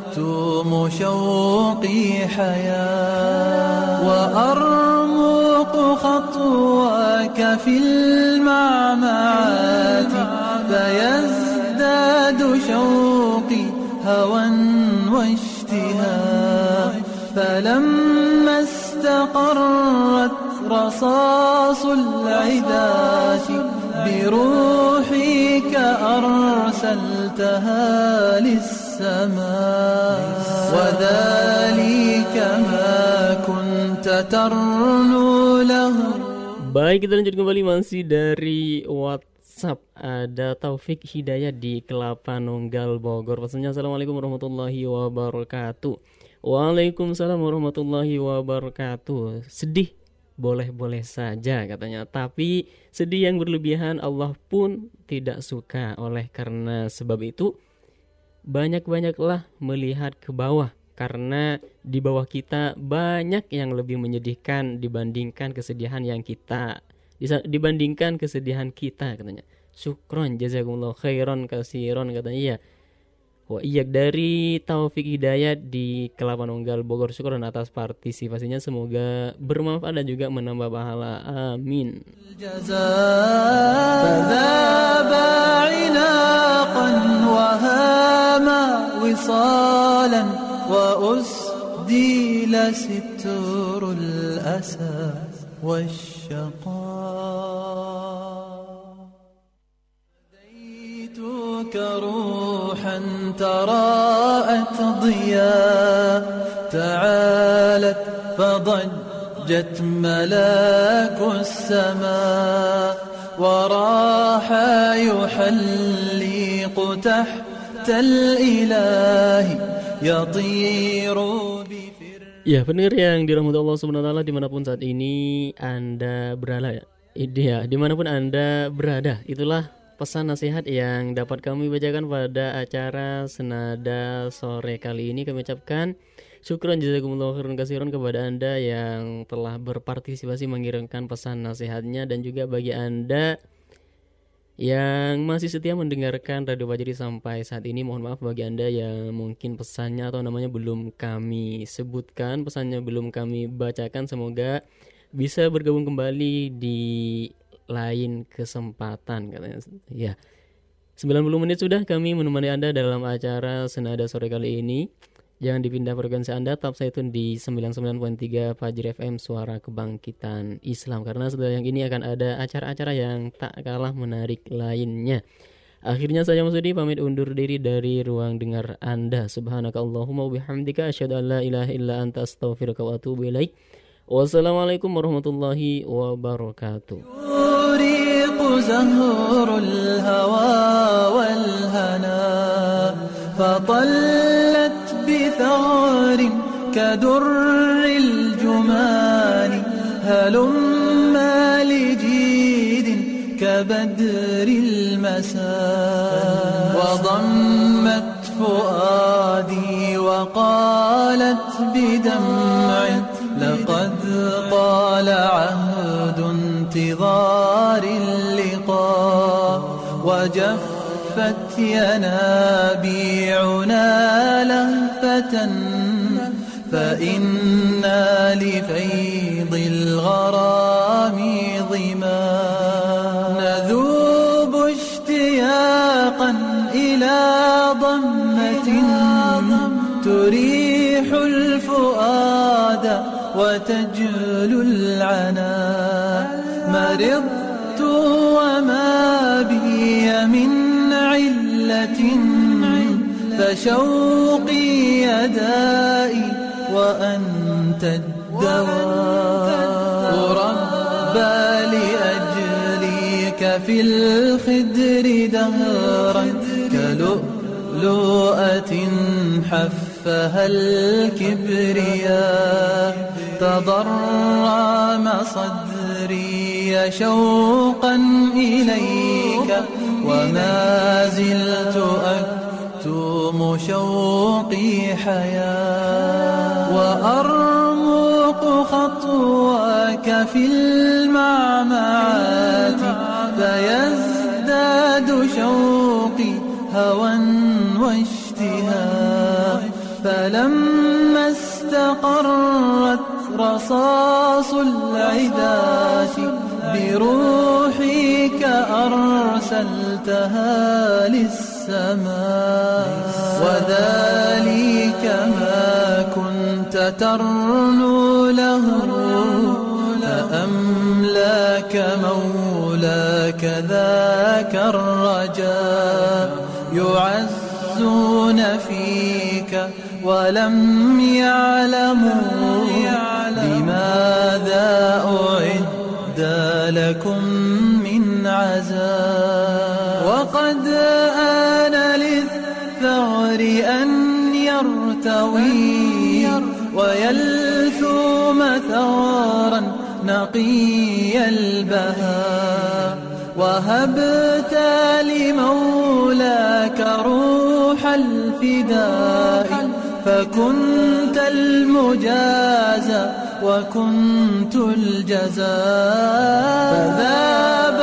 أكتم شوقي حياة وأرمق خطواك في المعمعات فيزداد شوقي هوى واشتهاء فلما استقرت رصاص العداة بروحك أرسلتها للسماء وذلك ما كنت ترنو له Baik, kita lanjut kembali masih dari WhatsApp. Ada Taufik Hidayat di Kelapa Nunggal Bogor. Pesannya Assalamualaikum warahmatullahi wabarakatuh. Waalaikumsalam warahmatullahi wabarakatuh. Sedih boleh-boleh saja katanya. Tapi sedih yang berlebihan Allah pun tidak suka. Oleh karena sebab itu banyak-banyaklah melihat ke bawah karena di bawah kita banyak yang lebih menyedihkan dibandingkan kesedihan yang kita dibandingkan kesedihan kita katanya. Syukron jazakumullah khairon kasiron katanya. Iya. Wah iya dari Taufik Hidayat di kelapa nonggal Bogor. Syukron atas partisipasinya. Semoga bermanfaat dan juga menambah pahala. Amin. وهاما وصالا وأسديل ستر الأسى والشقاء. هديتك روحا تراءت ضياء تعالت فضجت ملاك السماء. وراح يحلق تحت Ya pendengar yang dirahmati Allah SWT di mana pun saat ini Anda berada ya Iya, di mana pun Anda berada Itulah pesan nasihat yang dapat kami bacakan pada acara Senada sore kali ini. Kami ucapkan syukran jazakumullah khairan kasiran kepada Anda yang telah berpartisipasi mengirimkan pesan nasihatnya Dan juga bagi Anda yang masih setia mendengarkan Radio Fajri sampai saat ini mohon maaf bagi Anda yang mungkin pesannya atau namanya belum kami sebutkan, pesannya belum kami bacakan semoga bisa bergabung kembali di lain kesempatan katanya. Ya. 90 menit sudah kami menemani Anda dalam acara Senada sore kali ini. Jangan dipindah frekuensi Anda, tetap saya tune di 99.3 Fajri FM Suara Kebangkitan Islam. Karena setelah yang ini akan ada acara-acara yang tak kalah menarik lainnya. Akhirnya saya Masudi pamit undur diri dari ruang dengar Anda. Subhanakallahumma bihamdika asyhadu an la ilaha illa anta astaghfiruka wa atubu ilaik. Wassalamualaikum warahmatullahi wabarakatuh بثغر كدر الجمان هلما لجيد كبدر المساء. وضمت فؤادي وقالت بدمع لقد طال عهد انتظار اللقاء وجفت ينابيعنا فإنا لفيض الغرام ظما. نذوب اشتياقا إلى ضمة تريح الفؤاد وتجلو العنا. مرضت وما بي من علة فشوقي يدائي وأنت الدواء. ربى لأجليك في الخدر دهرا كلؤلؤة حفها الكبرياء. تضرم صدري شوقا إليك وما زلت أكتم شوقي حياة وأرمق خطواك في المعمعات فيزداد شوقي هوى واشتهاء فلما استقرت رصاص العداة بروحك أرسل أرسلتها للسماء وذلك ما كنت ترنو له. فأملاك مولاك ذاك الرجاء يعزون فيك ولم يعلموا لماذا أعد لكم يرتوي ويلثوم ثغرا نقي البهاء. وهبت لمولاك روح الفداء. فكنت المجازى وكنت الجزاء. فذاب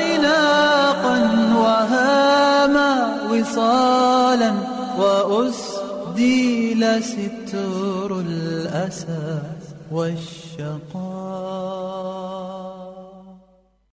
عناقا وهاما وصالا وأسديل ستر الأسى والشقاء